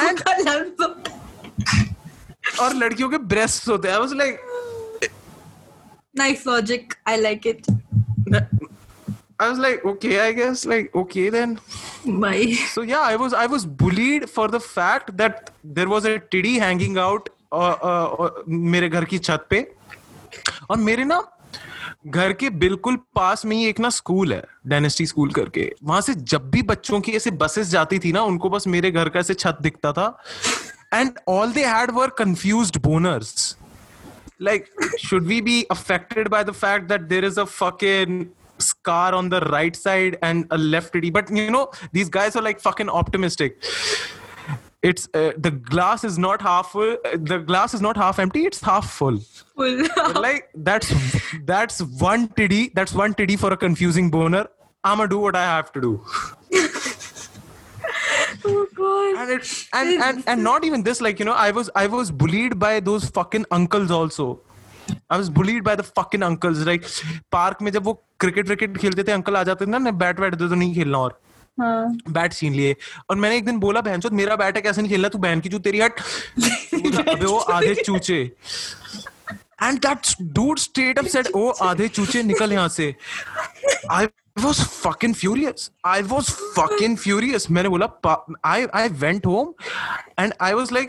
And, और लड़कियों के ब्रेस्ट होते हैं। बस like nice logic I like it I was like, okay, I guess, like, okay then. My. So yeah, I was I was bullied for the मेरे घर की छत पे। और मेरे ना घर के बिल्कुल पास में ही एक ना स्कूल है डायनेस्टी स्कूल करके। वहाँ से जब भी बच्चों की ऐसे बसेस जाती थी ना, उनको बस मेरे घर का ऐसे छत दिखता था। And all they had were confuse boners like should we be affected by the fact that there is a fucking scar on the right side and a left but, you know, these guys are, like, fucking optimistic. it's uh, the glass is not half full uh, the glass is not half empty it's half full Full. But like that's that's one tiddy that's one tiddy for a confusing boner i'ma do what i have to do oh god. and it and, and and not even this like you know i was i was bullied by those fucking uncles also I was bullied by the fucking uncles like park में जब वो cricket wicket खेलते थे uncle आ जाते थे ना bat VAT दे तो नहीं खेलना और हाँ. बैट छीन लिए। और मैंने एक दिन बोला बहन मेरा बैट है कैसे नहीं खेलना? तू बहन की जो तेरी हट अबे वो आधे चूचे। And that dude straight up said ओ आधे चूचे निकल यहाँ से। आई was fucking furious. I was fucking furious. मैंने बोला "पा- i i went home and i was like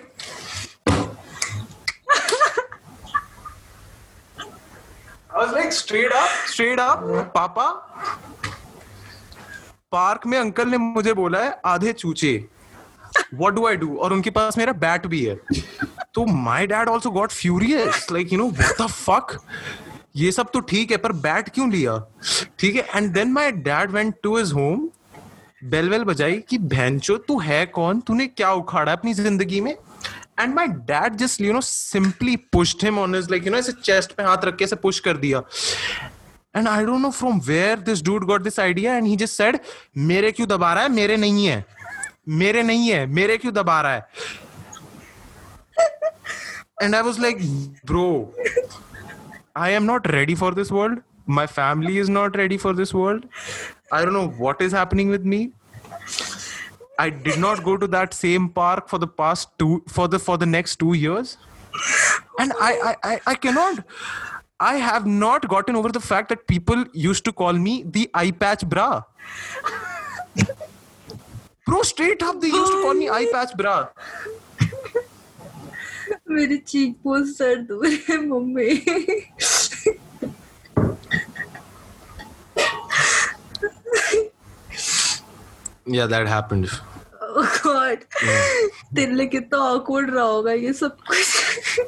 I was like straight up, straight up, पार्क में अंकल ने मुझे बोला है, आधे चूचे। What do I do? और उनके पास मेरा बैट भी है। तो my dad also got furious, like, you know, what the fuck? ये सब तो ठीक है, पर बैट क्यों लिया? ठीक है and then my dad went to his home bell well बजाई कि, बहनचो, तू है कौन? तूने क्या उखाड़ा अपनी ज़िंदगी में? And my dad just you know simply pushed him on his like you know ऐसे चेस्ट पे हाथ रख के ऐसे पुश कर दिया। And I don't know from where this dude got this idea and he just said मेरे क्यों दबा रहा है मेरे नहीं है मेरे नहीं है मेरे क्यों दबा रहा है and I was like, bro, I am not ready for this world. My family is not ready for this world. I don't know what is happening with me. I did not go to that same park for the past two for the for the next two years. And I I, I, I cannot I have not gotten over the fact that people used to call me the eye patch bra. Bro, straight up, they used to call me eye patch bra. मेरी cheek बहुत सर्द हो रही है मम्मी Yeah, that happened. Oh God. तेरे लिए कितना awkward रहा होगा ये सब कुछ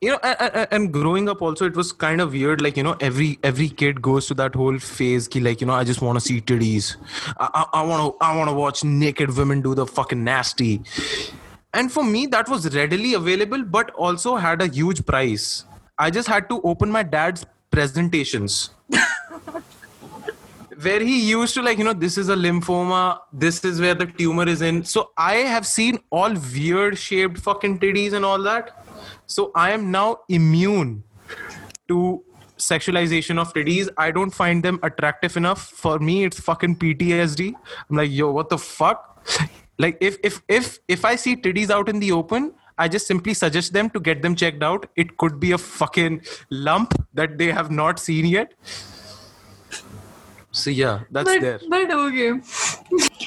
you know and, and, growing up also it was kind of weird like you know every every kid goes to that whole phase ki, like you know i just want to see titties. I want to i want to watch naked women do the fucking nasty. And for me that was readily available but also had a huge price. I just had to open my dad's presentations. Where he used to like you know this is a lymphoma. This is where the tumor is in. So i have seen all weird shaped fucking titties and all that so i am now immune to sexualization of titties i don't find them attractive enough for me it's fucking ptsd i'm like yo what the fuck like if if if if i see titties out in the open I just simply suggest them to get them checked out. It could be a fucking lump that they have not seen yet. So yeah, that's but, there. But okay.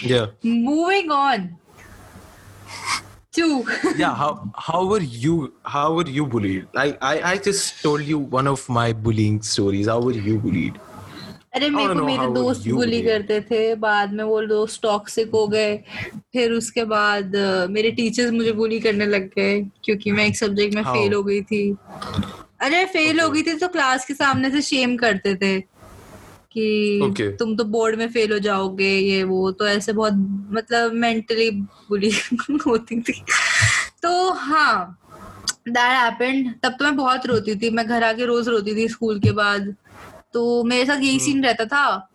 Yeah. Moving on. To yeah, how how were you how were you bullied? I, I I just told you one of my bullying stories. How were you bullied? अरे मेरे को मेरे दोस्त बुली करते थे बाद में वो दोस्त टॉक्सिक हो गए फिर उसके बाद मेरे टीचर्स मुझे बुली करने लग गए क्योंकि मैं एक सब्जेक्ट में फेल हो गई थी अरे फेल हो गई थी तो क्लास के सामने से शेम करते थे कि okay. तुम तो बोर्ड में फेल हो जाओगे ये वो तो ऐसे बहुत मतलब मेंटली बुली होती थी। तो हाँ दैट हैपेंड तब तो मैं बहुत रोती थी। मैं घर आके रोज रोती थी स्कूल के बाद। तो मेरे साथ यही सीन रहता था।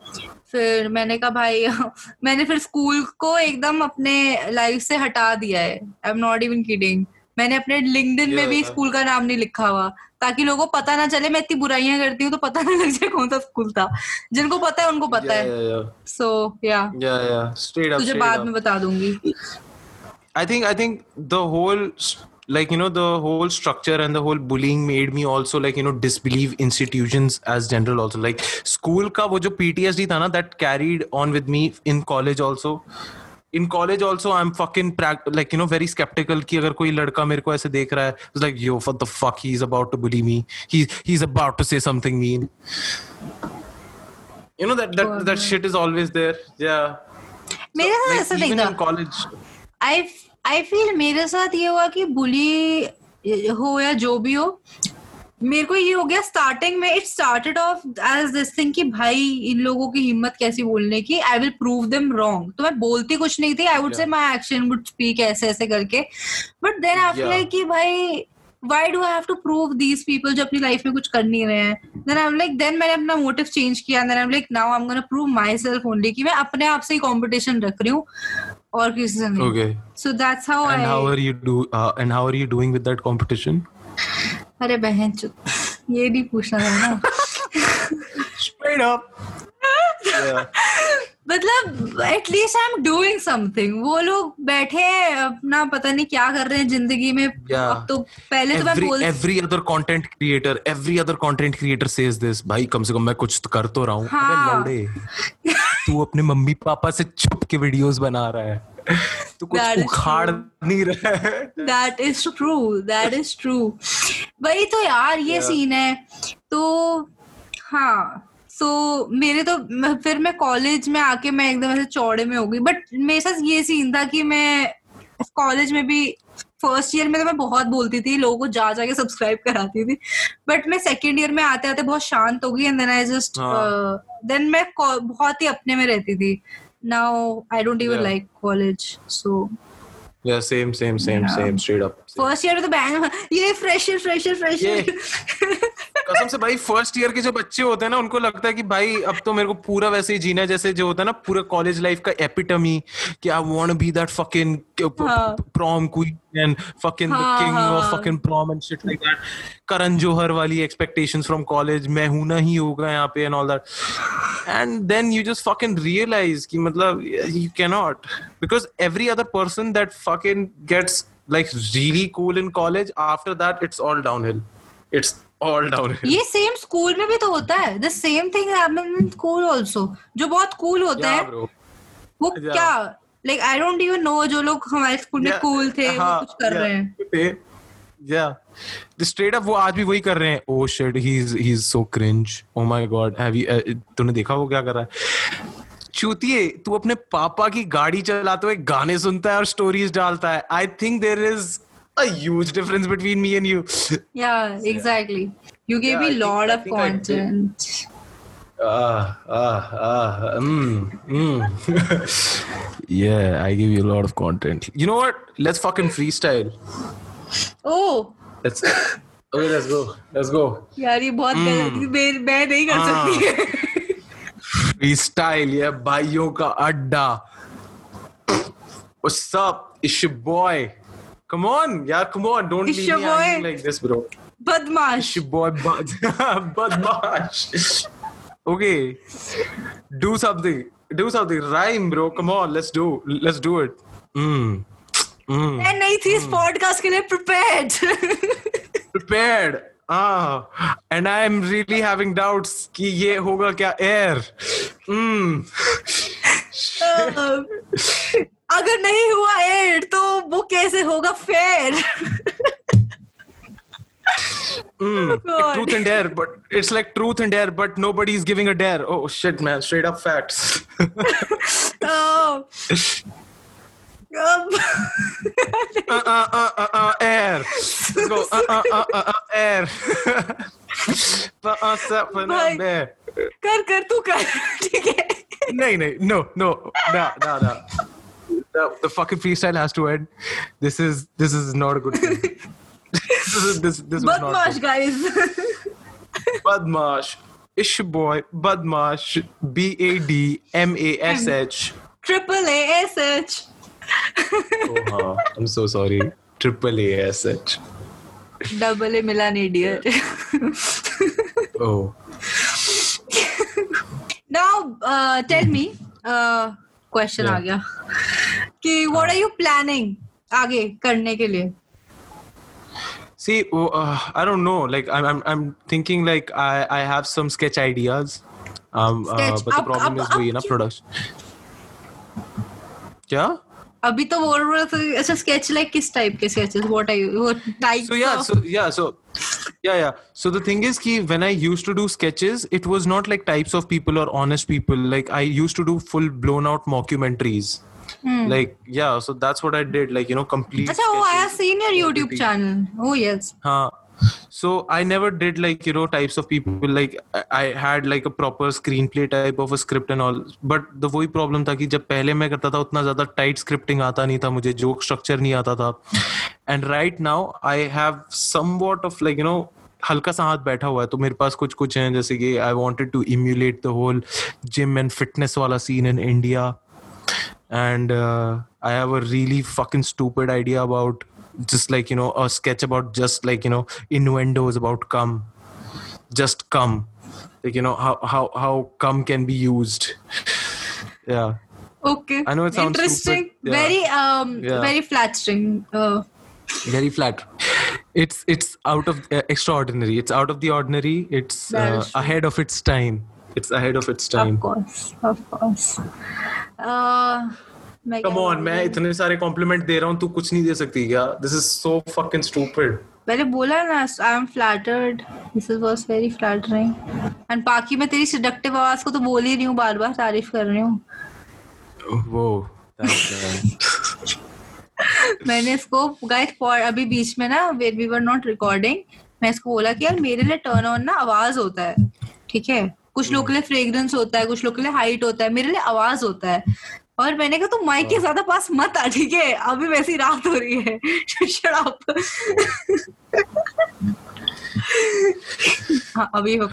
फिर मैंने कहा भाई मैंने फिर स्कूल को एकदम अपने लाइफ से हटा दिया है। I am not even kidding मैंने अपने लिंक्डइन में भी स्कूल का नाम नहीं लिखा हुआ। ताकि लोगों को पता ना चले मैं इतनी बुराइयाँ करती हूँ तो पता ना लग जाए कौन सा स्कूल था जिनको पता है उनको पता है सो या तुझे बाद में बता दूँगी I think I think the whole like you know the whole structure and the whole bullying made me also like you know disbelieve institutions as general also like school ka wo jo ptsd tha na that carried on with me in college also in college also I am fucking like you know very sceptical कि अगर कोई लड़का मेरे को ऐसे देख रहा है like yo for the fuck he is about to bully me he is about to say something mean you know that that that shit is always there या मेरे साथ ऐसा नहीं था। कॉलेज आई आई फील मेरे साथ ये हुआ कि बुली हो या जो भी हो मेरे को ये हो गया स्टार्टिंग में it started off as this thing कि भाई इन लोगों की हिम्मत कैसी बोलने की? I will prove them wrong तो मैं बोलती कुछ नहीं थी. आई वुड से माई एक्शन वुड स्पीक ऐसे ऐसे करके. But then I feel like कि भाई why do I have to prove these people जो अपनी लाइफ में कुछ कर नहीं रहे हैं? देन आई लाइक देन मैंने अपना मोटिव चेंज किया. Then I like now I am gonna prove myself only कि मैं अपने आप से ही कॉम्पिटिशन रख रही हूँ और किसी से नहीं। How and I how are you do uh, and how are you doing with that competition? अरे बहन चुप। ये नहीं पूछना था ना। Straight up मतलब at least I am doing something वो लोग बैठे अपना पता नहीं क्या कर रहे हैं ज़िंदगी में। Yeah. अब तो पहले every, तो मैं बोल every other content creator every other content creator says this भाई कम से कम मैं कुछ तो कर तो रहा हूँ। हाँ. तू अपने मम्मी पापा से छुप के वीडियोस बना रहा है। तू कुछ उखाड़ नहीं रहा है। That is true that is true वही तो यार ये सीन है। तो हाँ। सो so, मेरे तो फिर मैं कॉलेज में आके मैं एकदम ऐसे चौड़े में हो गई। बट मेरे साथ ये सीन था कि मैं कॉलेज में भी फ़र्स्ट ईयर में तो मैं बहुत बोलती थी लोगों को जा जाके सब्सक्राइब कराती थी। बट मैं सेकेंड ईयर में आते आते बहुत शांत हो गई and then I just then मैं बहुत ही अपने में रहती थी। Now I don't even like college so Yeah, same, same, same, yeah. same, straight First year with the bang, ये fresher, fresher, fresher. कसम से भाई फ़र्स्ट ईयर के जो बच्चे होते हैं ना उनको लगता है कि भाई अब तो मेरे को पूरा वैसे ही जीना जैसे जो होता है ना पूरा कॉलेज लाइफ का एपिटमी कि I want be that fucking prom queen and fucking the king of fucking prom and shit like that Karan Johar वाली एक्सपेक्टेशंस फ्रॉम कॉलेज मैं हूँ ना ही होगा यहाँ पे and all that and then you just fucking realise कि मतलब you can not because every other person that fucking gets like really cool in college after that it's all downhill. It's all down ये same school में भी तो होता है. The same thing happens in school also जो बहुत cool cool होते हैं वो yeah. क्या? Like I don't even know जो लोग हमारे स्कूल में कूल थे वो हाँ, कुछ कर रहे हैं. या स्ट्रेट अप वो आज भी वही कर रहे हैं. ओ shit he is he is so cringe oh my God have you तूने देखा वो क्या कर रहा है? चूतिए तू अपने पापा की गाड़ी चलाते हुए गाने सुनता है और स्टोरीज डालता है I think there is a huge difference between me and you. Yeah, exactly. You gave yeah, me a lot of content. Ah, ah, ah, mm, mm. yeah, I give you a lot of content. You know what? Let's fucking freestyle. Oh. Let's. Okay, let's go. Let's go. यार ये बहुत गलत मैं मैं नहीं कर सकती free style ये भाइयों का अड्डा What's up? It's your boy. Come on, yeah, come on. Don't It's leave me boy. like this, bro. बदमाश It's your boy, Bud. Badmash. okay, do something. Do something. Rhyme, bro. Come on, let's do. Let's do it. Mm. Mm. मैं नहीं थी इस podcast के लिए prepared Prepared. Ah, and I am really having doubts कि ये होगा क्या. Mm. अगर नहीं हुआ एड तो वो कैसे होगा fair Mm. God. Truth and dare, but it's like truth and dare, but nobody is giving a dare. Oh shit, man! Straight up facts. uh, uh, uh, uh, uh, air. Let's go. Uh, uh, uh, uh, uh, air. Pa- uh, sa- pa- na- Bhai. be. कर कर तू कर ठीक है No, no, no, no, no, no, no. The, the fucking freestyle has to end. This is this is not a good thing. this is this this was not बदमाश good. Guys Badmash. It's your boy Badmash. B A D M A S H. Triple A S H Oh, huh. I'm so sorry. Triple A S H. Double A मिला नहीं dear Oh. Now tell me question आ Yeah. गया कि what are you planning आगे करने के लिए See, oh, uh, I don't know. Like, I'm, I'm, I'm thinking like I, I have some sketch ideas. Um, sketch. uh, but the problem up- is up ना क्यों? production. क्या? अभी तो बोल रहा था अच्छा स्केच लाइक किस टाइप के sketches what are you type so yeah so yeah so yeah yeah so the thing is कि when I used to do sketches it was not like types of people और honest people like I used to do full blown out mockumentaries Hmm. Like yeah, so that's what I did. Like you know, complete. Achha, oh, I have seen YouTube channel. Oh yes. Huh. So I never did like you know types of people like I, had like a proper screenplay type of a script and all. But the वही problem था कि जब पहले मैं करता था उतना ज़्यादा tight scripting आता नहीं था मुझे joke structure नहीं आता था. And right now I have somewhat of like you know हल्का सा हाथ बैठा हुआ है तो मेरे पास कुछ कुछ हैं जैसे कि I wanted to emulate the whole gym and fitness वाला scene in India uh, I have a really fucking stupid idea about just like you know a sketch about just like you know innuendos about cum, just cum, like you know how how how cum can be used. Yeah, okay I know it sounds interesting. Yeah. very um Yeah. very flattering uh, very flat. It's it's out of uh, extraordinary. It's out of the ordinary. It's uh, ahead of its time. It's ahead of its time. of course of course uh मैं Come on, मैं इतने सारे complement दे रहा हूँ तू कुछ नहीं दे सकती क्या? This is so fucking stupid मैंने बोला ना I am flattered this is was very flattering and बाकी मैं तेरी सेडक्टिव आवाज़ को तो बोल ही रही हूँ बार बार तारीफ़ कर रही हूँ। वो मैंने इसको गाइस फॉर अभी बीच में ना where we were not recording मैं इसको बोला कि यार मेरे लिए टर्न ऑन ना आवाज़ होता है ठीक है? कुछ लोग के लिए फ्रेग्रेंस होता है कुछ लोग के लिए हाइट होता है मेरे लिए आवाज़ होता है। और मैंने कहा तुम तो माइक के ज़्यादा पास मत आ ठीक है? अभी वैसी रात हो रही है। शराब हाँ, अभी हो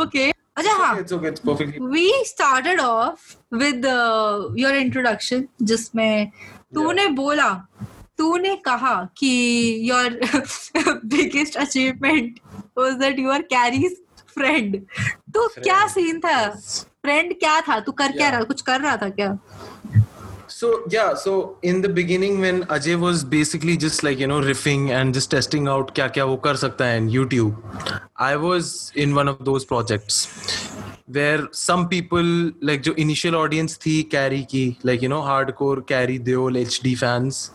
ओके अच्छा हाँ। We started off with your introduction जिसमें तूने बोला तूने कहा कि your biggest achievement was that you Carry's friend तो क्या सीन था? फ्रेंड क्या था तू कर क्या रहा कुछ कर रहा था क्या So yeah, so in the beginning when Ajay was basically just like you know riffing and just testing out क्या क्या वो कर सकता है in YouTube, I was in one of those projects where some people like जो initial audience थी Carrie की like you know hardcore Carrie Deol HD fans,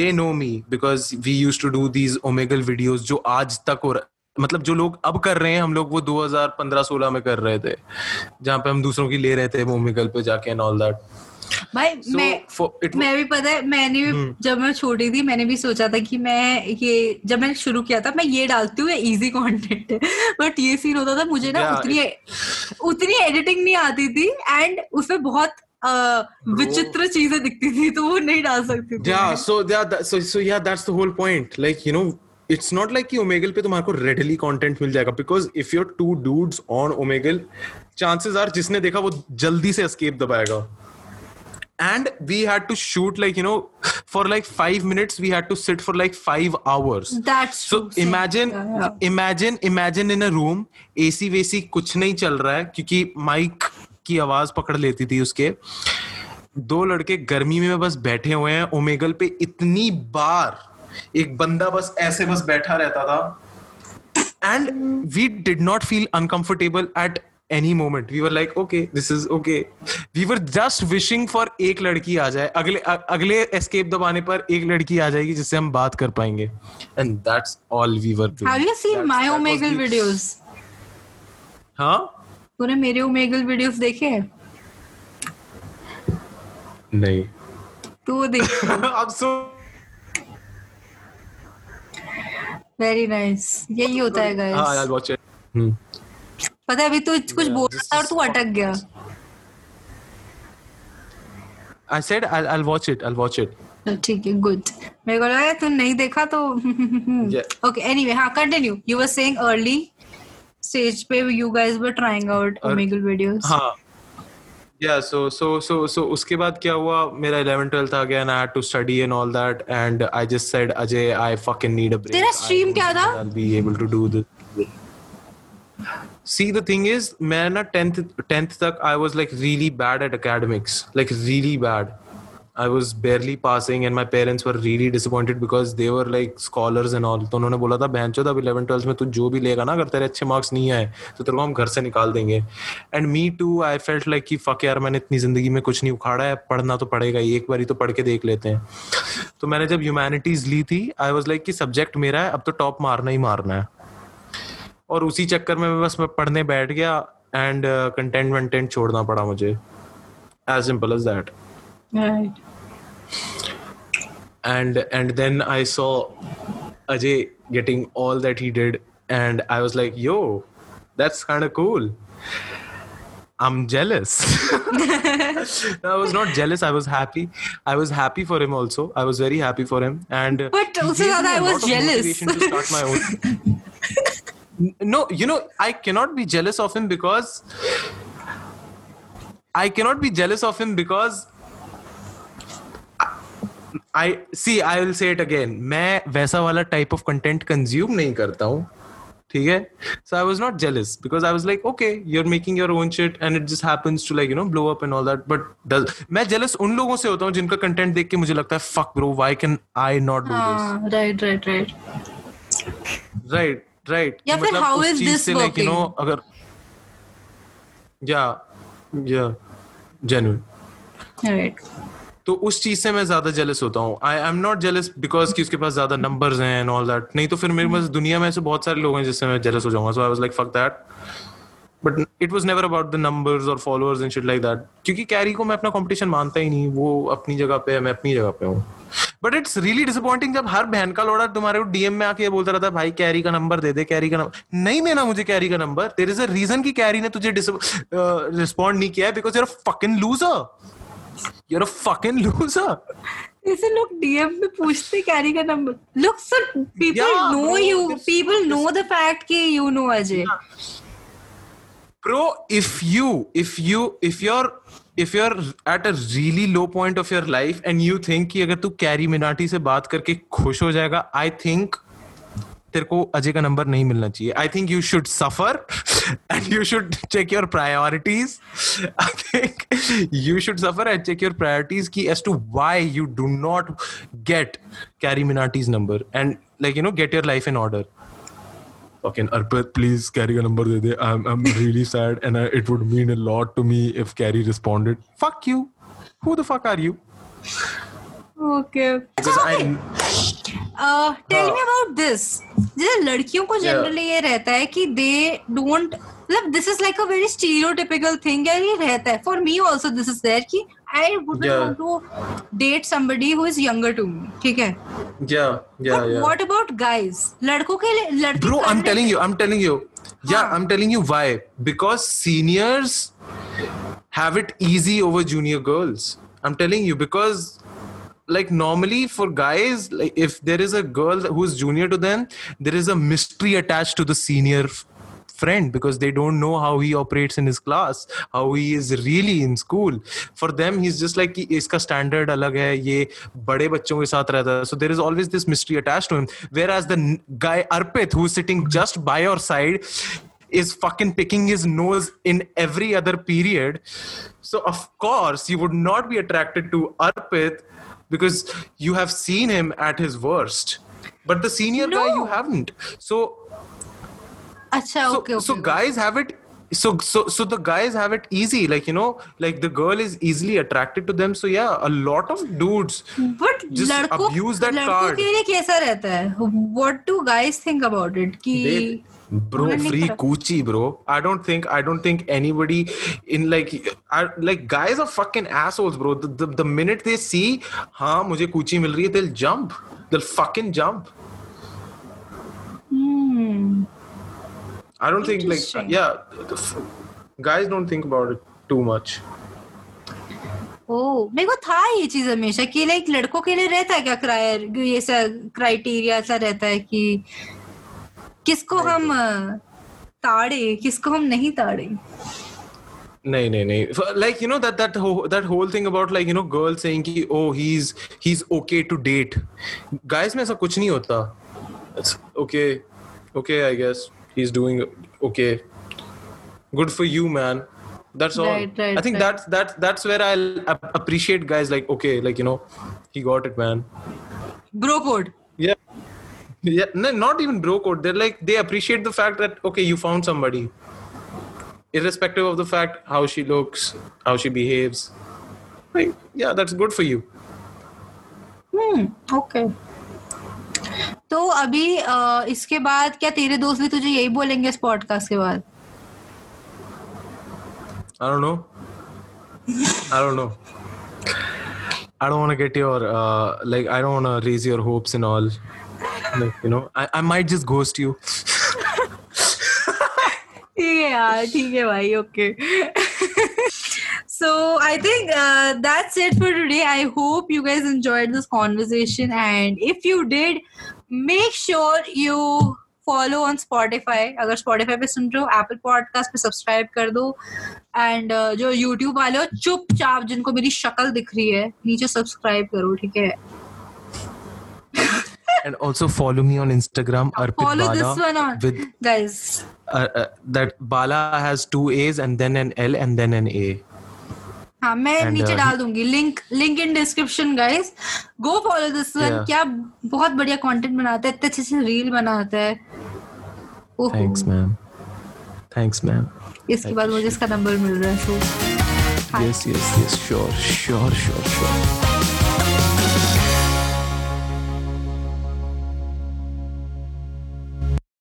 they know me because we used to do these Omegle videos जो आज तक हो रहा मतलब जो लोग अब कर रहे हैं हम लोग वो 2015-16 में कर रहे थे जहाँ पे हम दूसरों की ले रहे थे ओमेगल पे जाके एंड ऑल दैट भाई So, मैं for- it मैं भी पता है मैंने भी जब मैं छोटी थी मैंने भी सोचा था कि मैं ये जब मैंने शुरू किया था मैं ये डालती हूँ इजी कंटेंट है। बट ये सीन होता था मुझे ना Yeah, उतनी उतनी एडिटिंग नहीं आती थी एंड उसमें बहुत विचित्र चीज़ें दिखती थी तो वो नहीं डाल सकती थी। Yeah, so yeah, that, so so yeah, that's the whole it's not like कि ओमेगल पे तुम्हारे को रेडली कंटेंट मिल जाएगा because if you're two dudes on Omegle chances are जिसने देखा वो जल्दी से escape दबाएगा। And we had to shoot like you know for like five minutes we had to sit for like five hours so imagine imagine imagine in a room A C वेसी कुछ नहीं चल रहा है क्योंकि माइक की आवाज़ पकड़ लेती थी उसके। दो लड़के गर्मी में बस बैठे हुए हैं ओमेगल पे इतनी बार एक बंदा बस ऐसे बस बैठा रहता था। And we did not feel uncomfortable at any moment we were like okay this is okay we were just wishing for एक लड़की आ जाए। अगले अगले एस्केप दबाने पर एक लड़की आ जाएगी जिससे हम बात कर पाएँगे। And that's all we were Have you seen my Omegle videos? हाँ तूने मेरे Omegle videos देखे हैं? नहीं। तू देख। अब सो वेरी नाइस यही होता है हाँ गाइस यार वॉच इट हम्म। पता है अभी तू कुछ बोल रहा था और तू अटक गया। I said I'll I'll watch it. I'll watch it. ठीक है गुड मेरे को लगा तू नहीं देखा तो Yeah. ओके एनीवे हाँ continue you were saying early stage पे you guys were trying out Omegle videos हाँ yeah so so so so उसके बाद क्या हुआ मेरा 11 12th आ गया and I had to study and all that and I just said Ajay I fucking need a break तेरा stream क्या था? I'll be able to do this see the thing is मैं ना 10th 10th तक I was like really bad at academics like really bad I was barely passing and my parents were really disappointed because they were like scholars and all. तो उन्होंने बोला था, बहन चो अब 11 12 में तू जो भी लेगा ना, अगर तेरे अच्छे मार्क्स नहीं आए तो तेरे को हम घर से निकाल देंगे. And me too I felt like कि फक यार, मैंने इतनी ज़िंदगी में कुछ नहीं उखाड़ा है, पढ़ना तो पड़ेगा ही, एक बारी तो पढ़ के देख लेते हैं। तो मैंने जब ह्यूमैनिटीज ली थी आई वाज लाइक कि सब्जेक्ट मेरा है, अब तो टॉप मारना ही मारना है। और उसी चक्कर में बस मैं पढ़ने बैठ गया एंड कंटेंट वंटेंट छोड़ना पड़ा मुझे। As simple as that and and then i saw ajay getting all that he did and i was like yo that's kind of cool I'm jealous. I was not jealous. I was happy. I was happy for him also. I was very happy for him. And but also that I was jealous. To start my own. no, you know I cannot be jealous of him because I cannot be jealous of him because I see. I will say it again. मैं वैसा वाला type of content consume नहीं करता हूँ. ठीक है? So I was not jealous because I was like, okay, you're making your own shit and it just happens to like you know blow up and all that. But does मैं jealous उन लोगों से होता हूँ जिनका content देख के मुझे लगता है fuck bro, why can I not do this? हाँ right right right right right या फिर मतलब से like you know अगर yeah yeah genuine राइट तो उस चीज़ से मैं ज़्यादा जेलस होता हूँ। I am not jealous because कि उसके पास ज़्यादा नंबर्स हैं एंड ऑल दैट नहीं तो फिर मेरे पास दुनिया में ऐसे बहुत सारे लोग हैं जिससे मैं जेलस हो जाऊँगा। So I was like fuck that but it was never about the numbers और followers and shit like that क्योंकि कैरी को मैं अपना कंपटीशन मानता ही नहीं। वो अपनी जगह पे है, मैं अपनी जगह पे हूँ। बट इट्स रियली डिसअपॉइंटिंग जब हर बहन का लोड़ा तुम्हारे डीएम में आके बोलता रहता है, भाई कैरी का नंबर दे दे कैरी का नंबर नहीं देना मुझे कैरी का number there is a reason की कैरी ने तुझे रिस्पॉन्ड नहीं किया है because you're fucking loser you're a fucking loser ऐसे लोग डीएम में पूछते कैरी का number look sir people know you people know the fact कि you know Ajay bro if you if you if you're if you're at a really low point of your life and you think कि अगर तू carry Minati से बात करके खुश हो जाएगा आई थिंक तेरे को अजय का नंबर नहीं मिलना चाहिए I think you should suffer and you should check your priorities I think you should suffer and check your priorities की as to why you do not get Carry Minati's number and like you know get your life in order fucking Arpit, please carry a number de de. I'm I'm really sad, and I, it would mean a lot to me if Carrie responded. Fuck you. Who the fuck are you? Okay Because I tell me about this जैसे लड़कियों को generally ये रहता है कि they don't मतलब this is like a very stereotypical thing यार ये रहता है for me also this is there कि I would. Want to date somebody who is younger to me ठीक है yeah yeah yeah. What about guys लड़कों के लिए लड़की Bro, I'm telling you, I'm telling you. Yeah, Huh. I'm telling you why. Because seniors have it easy over junior girls. I'm telling you because like normally for guys like if there is a girl who's junior to them there is a mystery attached to the senior f- friend because they don't know how he operates in his class how he is really in school. For them he's just like iska standard alag hai ye bade bachchon ke sath so there is always this mystery attached to him. Whereas the guy arpit who's sitting just by your side is fucking picking his nose in every other period. So of course you would not be attracted to Arpit because you have seen him at his worst but the senior no. guy you haven't. So Achha, so, okay, okay, so guys have it so so so the guys have it easy. Like you know like the girl is easily attracted to them. So yeah a lot of dudes but just ladko, abuse that card. what do guys think about it? Ki they, bro free coochie bro i don't think i don't think anybody in like I, like guys are fucking assholes bro the, the, the minute they see हाँ मुझे coochie मिल रही है they'll jump they'll fucking jump Hmm. i don't think like yeah guys don't think about it too much ओ मेरे को था ये चीज़ हमेशा कि लाइक लड़कों के लिए रहता है क्या क्रायर ये ऐसा क्राइटेरिया ऐसा रहता है कि किसको हम ताड़े किसको हम नहीं ताड़े नहीं नहीं नहीं F- like you know that that whole, that whole thing about like you know girls saying कि oh he's he's okay to date guys में ऐसा कुछ नहीं होता it's okay okay I guess he's doing okay good for you man that's all Right, right, I think right. that's that's that's where I'll appreciate guys like okay like you know he got it man bro code yeah yeah no, not even bro code they're like they appreciate the fact that okay you found somebody irrespective of the fact how she looks how she behaves like yeah that's good for you hmm okay तो अभी आ, इसके बाद क्या तेरे दोस्त भी तुझे यही बोलेंगे इस पॉडकास्ट के बाद I don't know. I don't know. I don't want to get your uh, like I don't want to raise your hopes and all. Like you know I, I might just ghost you ठीक है यार ठीक है भाई okay so i think uh, that's it for today i hope you guys enjoyed this conversation and if you did make sure you follow on spotify अगर spotify पे सुन रहे हो apple podcast पे subscribe कर दो and uh, जो youtube वाले हो चुपचाप जिनको मेरी शक्ल दिख रही है नीचे subscribe करो ठीक है and also follow me on Instagram Arpit follow Bala this one on with, guys. Uh, uh, that Bala has two A's and then an L and then an A. हाँ मैं and, नीचे uh, डाल दूँगी link link in description guys go follow this one क्या बहुत बढ़िया content बनाता है इतने अच्छे से रील बनाता है। थैंक्स मैम थैंक्स मैम इसके बाद मुझे इसका नंबर मिल रहा है so yes yes yes sure sure sure sure